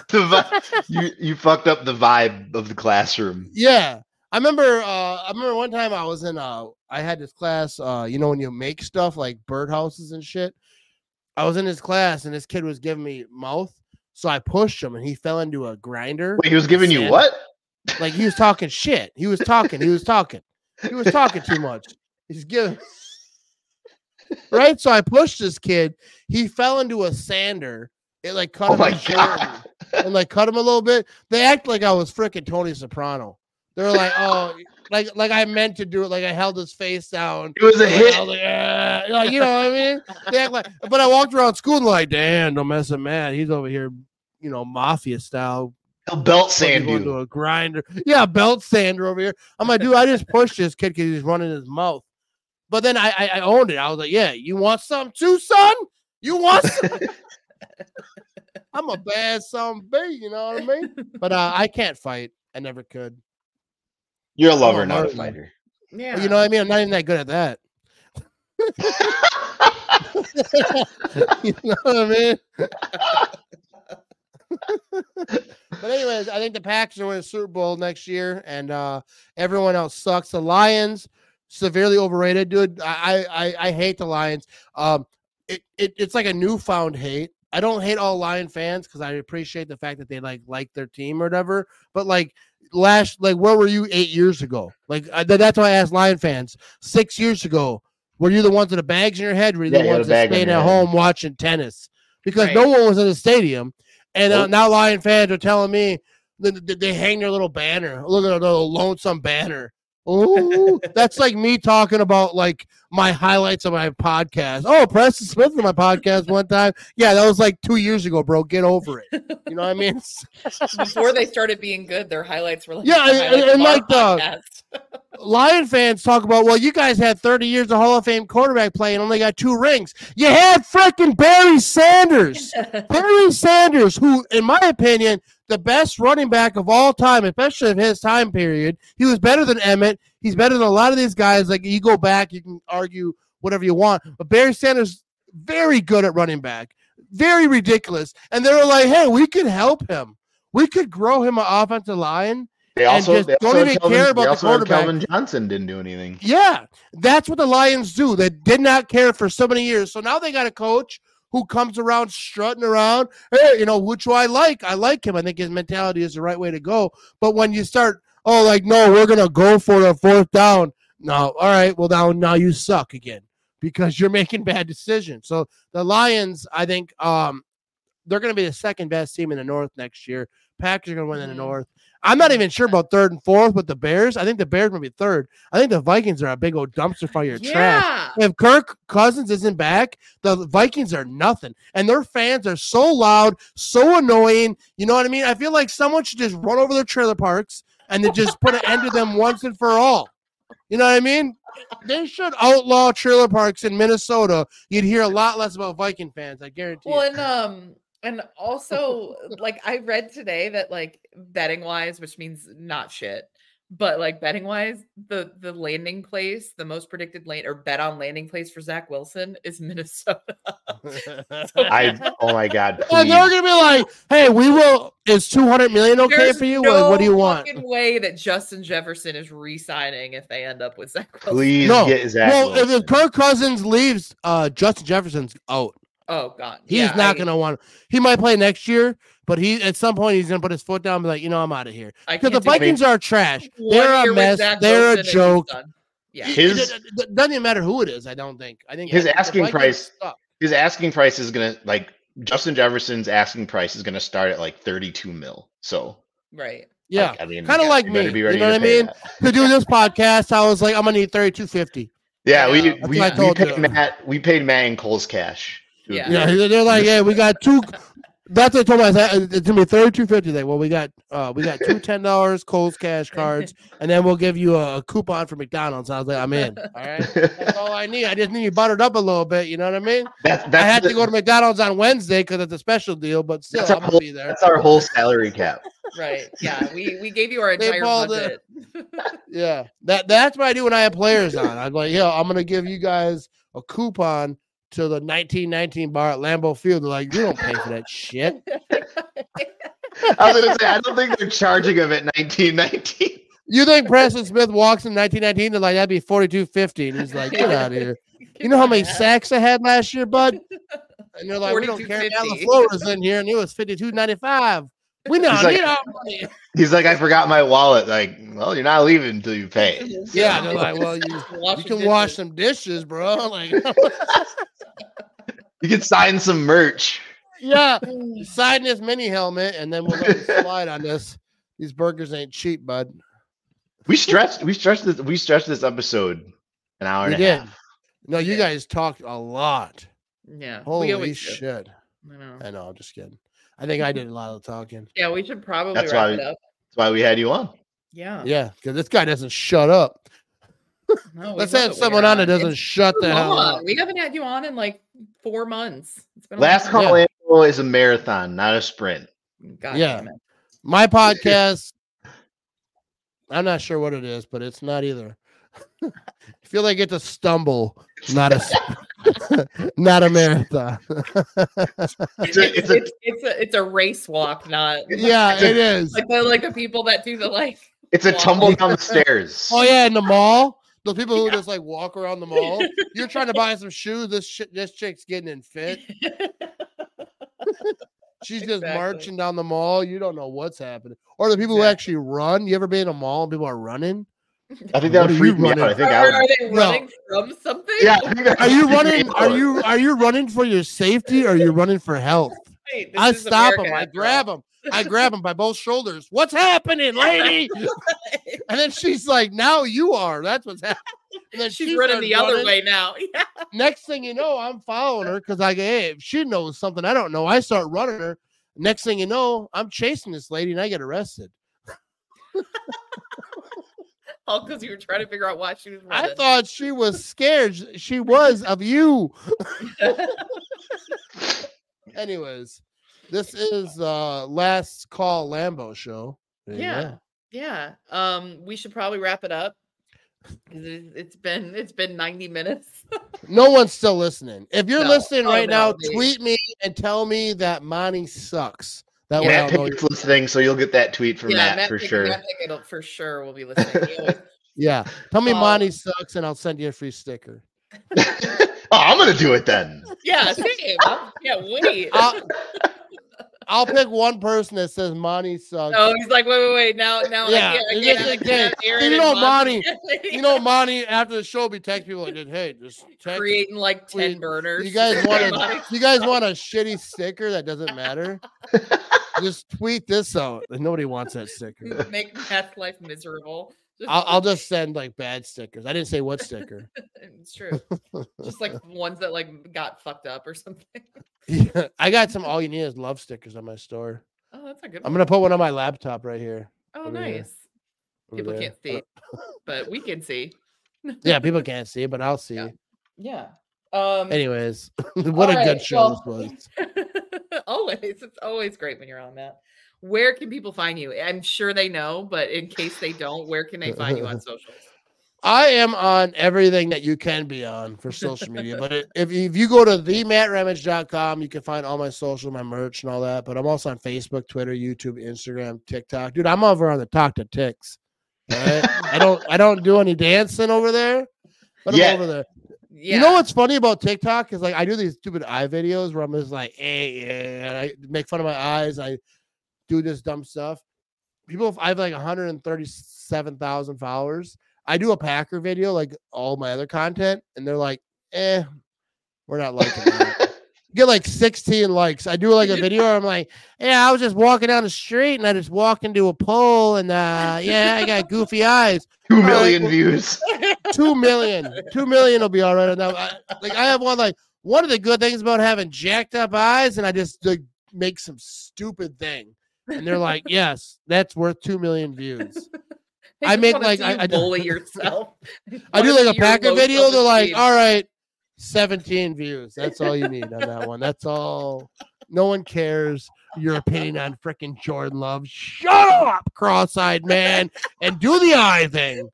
The vi- you you fucked up the vibe of the classroom. Yeah. I remember uh I remember one time I was in uh I had this class, uh, you know, when you make stuff like birdhouses and shit. I was in his class and this kid was giving me mouth. So I pushed him and he fell into a grinder. Wait, he was giving you what? Like he was talking shit. He was talking. He was talking. He was talking too much. He's giving right. So I pushed this kid. He fell into a sander. It like cut Oh him god! and like cut him a little bit. They act like I was freaking Tony Soprano. They're like, oh, like like I meant to do it. Like I held his face down. It was a Like, hit. Was like, like, you know what I mean? Act like, but I walked around school and like, damn, don't mess with Matt. He's over here, you know, mafia style He'll belt sand you. to a grinder. Yeah, belt sander over here. I'm like, dude, I just pushed this kid because he's running his mouth. But then I, I I owned it. I was like, yeah, you want some too, son? You want some? I'm a bad son, B. You know what I mean? But uh, I can't fight. I never could. You're a lover, not a fighter. Yeah. You know what I mean? I'm not even that good at that. you know what I mean? But anyways, I think the Packers are winning the Super Bowl next year, and uh, everyone else sucks. The Lions severely overrated, dude. I I, I hate the Lions. Um, it, it it's like a newfound hate. I don't hate all Lion fans because I appreciate the fact that they like like their team or whatever. But like last, like where were you eight years ago? Like I, that's why I asked Lion fans six years ago. Were you the ones with the bags in your head? Were you Yeah, the ones that stayed at home watching tennis? Because Right. no one was in the stadium. And uh, now Lion fans are telling me that they hang their little banner. Look at little lonesome banner. Oh, that's like me talking about like my highlights of my podcast. Oh, Preston Smith on my podcast one time. Yeah, that was like two years ago, bro. Get over it. You know what I mean? Before they started being good, their highlights were like Yeah, and- and like the-. Lion fans talk about, well, you guys had 30 years of Hall of Fame quarterback play and only got two rings. You had freaking Barry Sanders. Barry Sanders, who, in my opinion, the best running back of all time, especially of his time period. He was better than Emmitt. He's better than a lot of these guys. Like you go back, you can argue whatever you want, but Barry Sanders very good at running back, very ridiculous. And they were like, "Hey, we could help him. We could grow him an offensive line." They And also just they don't even Kelvin- care about the also quarterback. Calvin Johnson didn't do anything. Yeah, that's what the Lions do. They did not care for so many years. So now they got a coach who comes around strutting around. Hey, you know, which I like. I like him. I think his mentality is the right way to go. But when you start, oh, like, no, we're gonna go for a fourth down. No, all right. Well, now now you suck again because you're making bad decisions. So the Lions, I think, um, they're gonna be the second best team in the North next year. Packers are gonna win in the Mhm. North. I'm not even sure about third and fourth, but the Bears, I think the Bears might be third. I think the Vikings are a big old dumpster fire of trash. yeah. If Kirk Cousins isn't back, the Vikings are nothing. And their fans are so loud, so annoying. You know what I mean? I feel like someone should just run over their trailer parks and then just put an end to them once and for all. You know what I mean? They should outlaw trailer parks in Minnesota. You'd hear a lot less about Viking fans, I guarantee. Well, you. and um, and also like I read today that like betting wise, which means not shit, but like betting wise, the the landing place, the most predicted lane or bet on landing place for Zach Wilson is Minnesota. I oh my god, And they're gonna be like, "Hey, we will. Is two hundred million okay There's for you? No what, what do you want?" fucking way that Justin Jefferson is re-signing if they end up with Zach Wilson. please No. get Zach. Well, if, Wilson. if Kirk Cousins leaves, uh, Justin Jefferson's out. Oh god, He's Yeah, not I- gonna want. He might play next year, but he at some point he's gonna put his foot down and be like, you know, I'm out of here. Because the Vikings are trash. They're a mess. They're a joke. Yeah. His- it, it- it doesn't even matter who it is. I don't think. I think His the asking price- suck. his asking price is gonna like Justin Jefferson's asking price is gonna start at like 32 mil. So Right. Yeah, like, I mean, kinda yeah, like you me, you know to what I mean? that. to do this podcast, I was like, I'm gonna need thirty two fifty. Yeah, Yeah. we That's we, what I we told paid you. Matt we paid Matt in Kohl's cash. To Yeah. Yeah, they're like, yeah, we got two. That's what I told myself. It's gonna be thirty two fifty. Like, well, we got uh, we got two ten dollars Kohl's cash cards, and then we'll give you a coupon for McDonald's. I was like, I'm in. All right, that's all I need. I just need you buttered up a little bit. You know what I mean? That's I had the- to go to McDonald's on Wednesday because it's a special deal, but still, That's our I'm gonna whole- be there. That's our whole salary cap. right. Yeah, we we gave you our entire called it- budget. Yeah, that that's what I do when I have players on. I'm like, yo, I'm gonna give you guys a coupon to the 1919 bar at Lambeau Field. They're like, you don't pay for that shit. I was gonna say I don't think they're charging him at 1919. You think Preston Smith walks in 1919? They're like, that'd be 42.50. And he's like, get out of here. You know how many sacks I had last year, bud? And they're like, we don't care. Now the 42.50. floor was in here and it was 52.95. We don't He's like- need our money. He's like, I forgot my wallet. Like, well, you're not leaving until you pay. Yeah, they're like, well, you, Wash you the can wash some dishes, bro. Like, You can sign some merch. yeah, mm. sign this mini helmet and then we'll let you slide on this. These burgers ain't cheap, bud. We stretched. We stretched this. We stretched this episode an hour We and a half. No, you Yeah. guys talked a lot. Yeah, Holy shit. I know. I know, I'm just kidding. I think I did a lot of talking. Yeah, we should probably That's wrap why it we- up. That's why we had you on. Yeah. Yeah, because this guy doesn't shut up. No, Let's love have someone on that doesn't It's shut the hell up. We haven't had you on in like four months. It's been Last long call Yeah. info is a marathon, not a sprint. God Yeah. damn it. My podcast, I'm not sure what it is, but it's not either. I feel like it's a stumble, not a not a marathon. It's a, It's, it's a, it's, it's a it's a race walk, not yeah, it is. like the like the people that do the like. it's a Wow. tumble down the stairs. Oh yeah, in the mall. The people who just like walk around the mall. You're trying to buy some shoes. This shit, this chick's getting in fit. She's just Exactly. marching down the mall. You don't know what's happening. Or the people who actually run. You ever been in a mall and people are running? I think that would are freak you me out. running I think are, I would. are they No. running from something? Yeah. I think that Are you running? Are you are you running for your safety or are you running for health? Wait, I stop America him. I grab all. him. I grab him by both shoulders. What's happening, lady? And then she's like, "Now you are." That's what's happening. And then She's she running starts the other way now. Yeah. Next thing you know, I'm following her because I go, hey, if she knows something I don't know, I start running her. Next thing you know, I'm chasing this lady and I get arrested. All because you were trying to figure out why she was I thought she was scared. She was of you. Anyways, this is uh last call Lambeau show. There Yeah. yeah. Um, we should probably wrap it up. It's been it's been 90 minutes. No one's still listening. If you're No. listening Oh, right no, now, dude. tweet me and tell me that Monte sucks. That way Matt I'll know. Pickett's listening, so you'll get that tweet from yeah, Matt, for Pickett- sure. Matt Pickett for sure will be listening. Yeah. Tell me Um, Monte sucks and I'll send you a free sticker. oh, I'm gonna do it then. yeah, same. I can't wait. I'll, I'll pick one person that says Monte sucks. Oh, he's like, wait, wait, wait. Now, now, Yeah, I can't, I can't, just can't game. have Aaron You know, Monte- You know, Monte after the show be text people like, did "Hey, just text creating like 10 Wait, burners. You guys want a, you guys want a shitty sticker that doesn't matter? just tweet this out. Nobody wants that sticker. make Matt's life miserable. I'll, I'll just send like bad stickers. I didn't say what sticker. it's true. Just like ones that like got fucked up or something. Yeah, I got some all you need is love stickers on my store. Oh, that's a good One. I'm gonna put one on my laptop right here. Oh, over here. nice. People there. can't see, but we can see. Yeah, people can't see, but I'll see. Yeah. Yeah. Um Anyways, what a all good right, show this was. always. It's always great when you're on that. Where can people find you? I'm sure they know, but in case they don't, where can they find you on socials? I am on everything that you can be on for social media. But if, if you go to thematramage.com, you can find all my social, my merch, and all that. But I'm also on Facebook, Twitter, YouTube, Instagram, TikTok. Dude, I'm over on the Talk to Ticks. all right? I don't I don't do any dancing over there, but I'm Yeah. over there. Yeah. You know what's funny about TikTok is like I do these stupid eye videos where I'm just like, hey, yeah, and I make fun of my eyes. I do this dumb stuff. People, I have like 137,000 followers. I do a Packer video like all my other content, and they're like, eh, we're not liking that. Get like 16 likes. I do like a video where I'm like, yeah, I was just walking down the street and I just walked into a pole and uh yeah, I got goofy eyes Two million views. two million. Two million will be all right. I, like I have one like one of the good things about having jacked up eyes, and I just like, make some stupid thing, and they're like, "Yes, that's worth two million views." I make, like, I- I do- bully yourself. I do like a Packer video. They're like, "All right, seventeen views. That's all you need on that one. That's all. No one cares." your opinion on freaking Jordan Love. Shut up, cross-eyed man, and do the eye thing.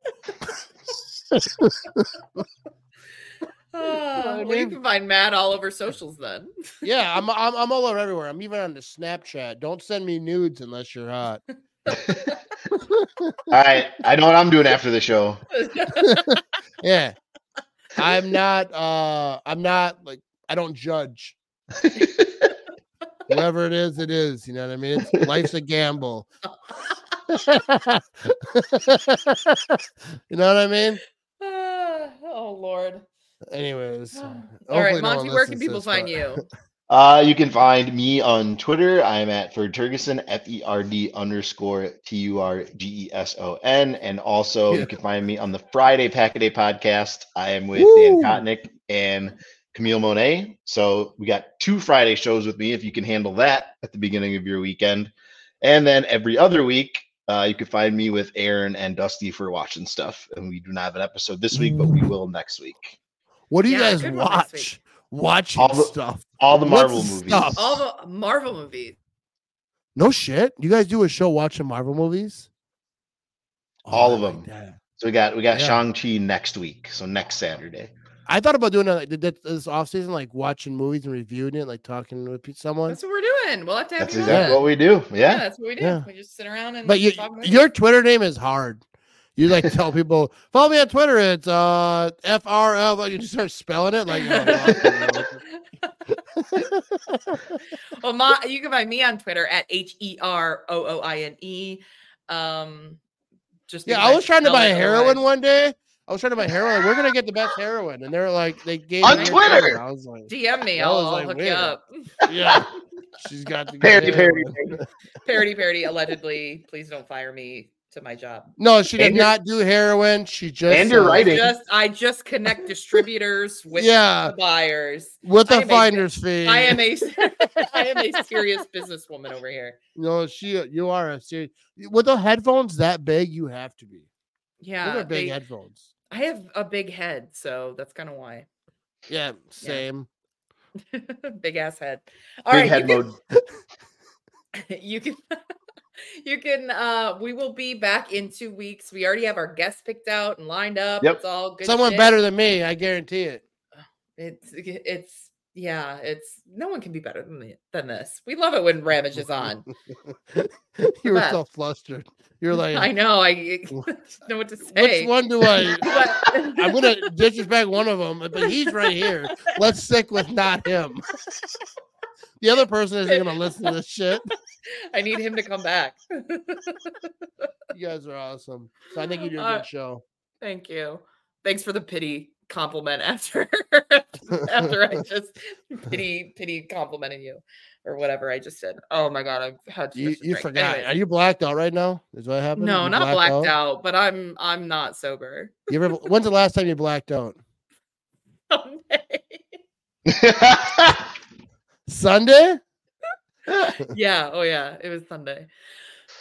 Uh, well, you can find Matt all over socials then. Yeah, I'm, I'm I'm all over everywhere. I'm even on the Snapchat. Don't send me nudes unless you're hot. All right, I know what I'm doing after the show. Yeah. I'm not uh I'm not like I don't judge. Whoever it is, it is. You know what I mean? It's, life's a gamble. you know what I mean? Oh Lord. Anyways. All right, hopefully no Monte, where can people this, find but- you? Uh, you can find me on Twitter. I'm at Ferd Turgeson, F E R D underscore T U R G E S O N. And also, Yeah. you can find me on the Friday Pack a Day podcast. I am with Woo! Dan Kotnick and Camille Monet. So we got two Friday shows with me if you can handle that at the beginning of your weekend. And then every other week, uh, you can find me with Aaron and Dusty for watching stuff. And we do not have an episode this week, but we will next week. What do you Yeah, guys good one next watch? Watching All the- stuff. All the Marvel the movies. stuff? All the Marvel movies. No shit. You guys do a show watching Marvel movies? Oh all I of them. that. So we got we got Yeah. Shang-Chi next week. So next Saturday. I thought about doing uh, that that- this off season, like watching movies and reviewing it, like talking with someone. That's what we're doing. We'll have to have That's you on. exactly Yeah. what we do. Yeah, Yeah. that's what we do. Yeah. We just sit around and But you, talk your Twitter name is hard. You like to tell people follow me on Twitter. It's uh F R L. You just start spelling it like. well, Ma, you can find me on Twitter at H E R O O I N E. Um, just yeah, I was trying to buy heroin one day. I was trying to buy heroin. Like, We're gonna get the best heroin, and they're like, they gave On me your Twitter! I was like, DM me. I I'll, was I'll like, hook you up. yeah, she's got the Parody, parody, parody, parody. Allegedly, please don't fire me to my job. No, she did And not do heroin. She just And you're sells- I writing. just I just connect distributors with Yeah. buyers. with I a am a- finder's fee. I am a I am a serious businesswoman over here. No, she. Uh, you are a serious. With the headphones that big, you have to be. Those Yeah, are big they- headphones. I have a big head, so that's kind of why. Yeah, same. big ass head. All right, Big head you mode. can, you can you can uh we will be back in two weeks. We already have our guests picked out and lined up. Yep. It's all good. Someone shit. better than me, I guarantee it. It's it's yeah, it's no one can be better than the, than this. We love it when Ramage is on. you were so flustered. You're like, I know. I know what to say. which one do I? I'm gonna disrespect one of them, but he's right here. Let's stick with not him. The other person isn't gonna listen to this shit. I need him to come back. You guys are awesome. So I think you do a Uh, good show. Thank you. Thanks for the pity compliment after after I just pity pity complimented you or whatever I just said. Oh my god, I've had too You, you forgot. Anyways. Are you blacked out right now? Is what happened? No, not blacked out? but I'm I'm not sober. You ever? When's the last time you blacked out? Sunday. yeah, oh yeah, it was Sunday.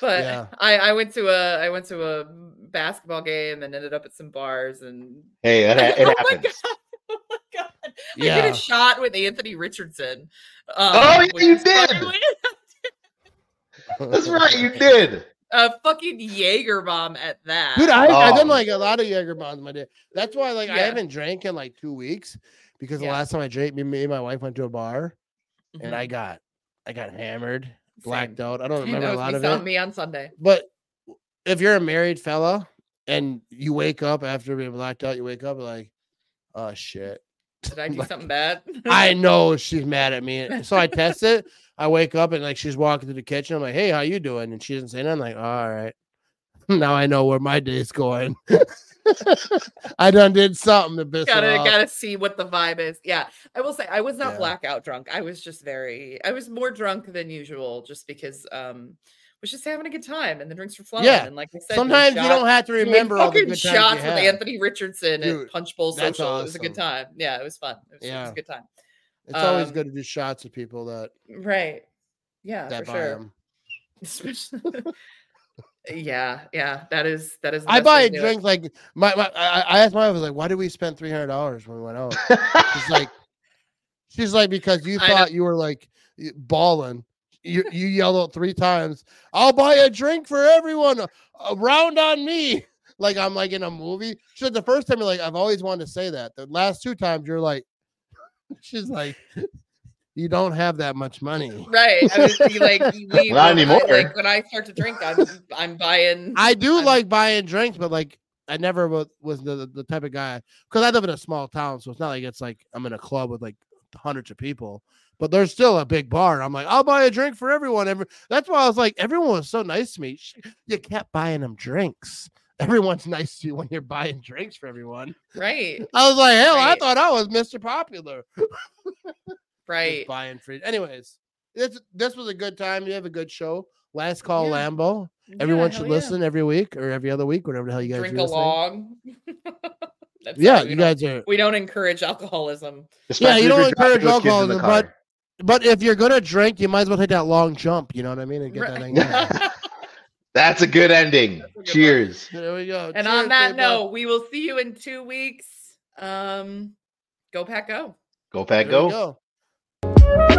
But Yeah. I I went to a I went to a basketball game and ended up at some bars and hey, that ha- it oh my god. Oh my god. I Yeah. did a shot with Anthony Richardson. Um, Oh, yeah, you did. That's right, you did. a fucking Jaeger bomb at that. Dude, I, I done Oh. like a lot of Jaeger bombs my day. That's why like I haven't drank in like two weeks because the last time I drank, me, me and my wife went to a bar and Mhm. I got I got hammered, Same. blacked out. I don't remember a lot of it. me on Sunday. But if you're a married fella and you wake up after being blacked out, you wake up like, oh shit. Did I do Like, something bad? I know she's mad at me. So I test it. I wake up and like she's walking to the kitchen. I'm like, hey, how you doing? And she doesn't say nothing. I'm like, all right. Now I know where my day's going. I done did something to piss gotta off. gotta see what the vibe is. Yeah, I will say I was not Yeah. blackout drunk. I was just very. I was more drunk than usual, just because um was just having a good time and the drinks were flowing. Yeah, and like I said, Sometimes you don't have to remember all the good shots with. Anthony Richardson Dude, at Punch Bowl Social. It was a good time. Yeah, it was fun. It was, it was a good time. It's always um, good to do shots with people that Right. Yeah, that for sure. 'em. Especially- yeah, yeah, that is that is. I buy a do it. drink like my, my I, I asked my wife, I was like, why did we spend three hundred dollars when we went out? She's like, she's like, because you thought you were like balling. you you yelled out three times. I'll buy a drink for everyone. Uh, a round on me. Like I'm like in a movie. So the first time you're like, I've always wanted to say that. The last two times you're like, she's like, you don't have that much money. Right. I was like we, Not when I- anymore. like when I start to drink, I'm I'm buying. I do I'm- like buying drinks, but like I never was, was the, the type of guy because I live in a small town, so it's not like it's like I'm in a club with like hundreds of people. But there's still a big bar. and I'm like, I'll buy a drink for everyone. Every that's why I was like, everyone was so nice to me. You kept buying them drinks. Everyone's nice to you when you're buying drinks for everyone. right. I was like, hell, I thought I was Mr. Popular. Just Right. buying free. Anyways, this this was a good time. You have a good show. Last call, Yeah. Lambeau. Everyone hell should yeah. listen every week or every other week, whatever the hell you guys Drink do this thing. along. Yeah, you guys are. We don't encourage alcoholism. Especially you don't encourage driving with kids in the alcoholism, but- But if you're gonna drink, you might as well take that long jump. You know what I mean? And get that Right. thing. going. That's a good ending. A good one. Cheers. there we go. and Cheers, on that big note, we will see you in two weeks. Um, go pack go. Go pack, There go. go. Thank.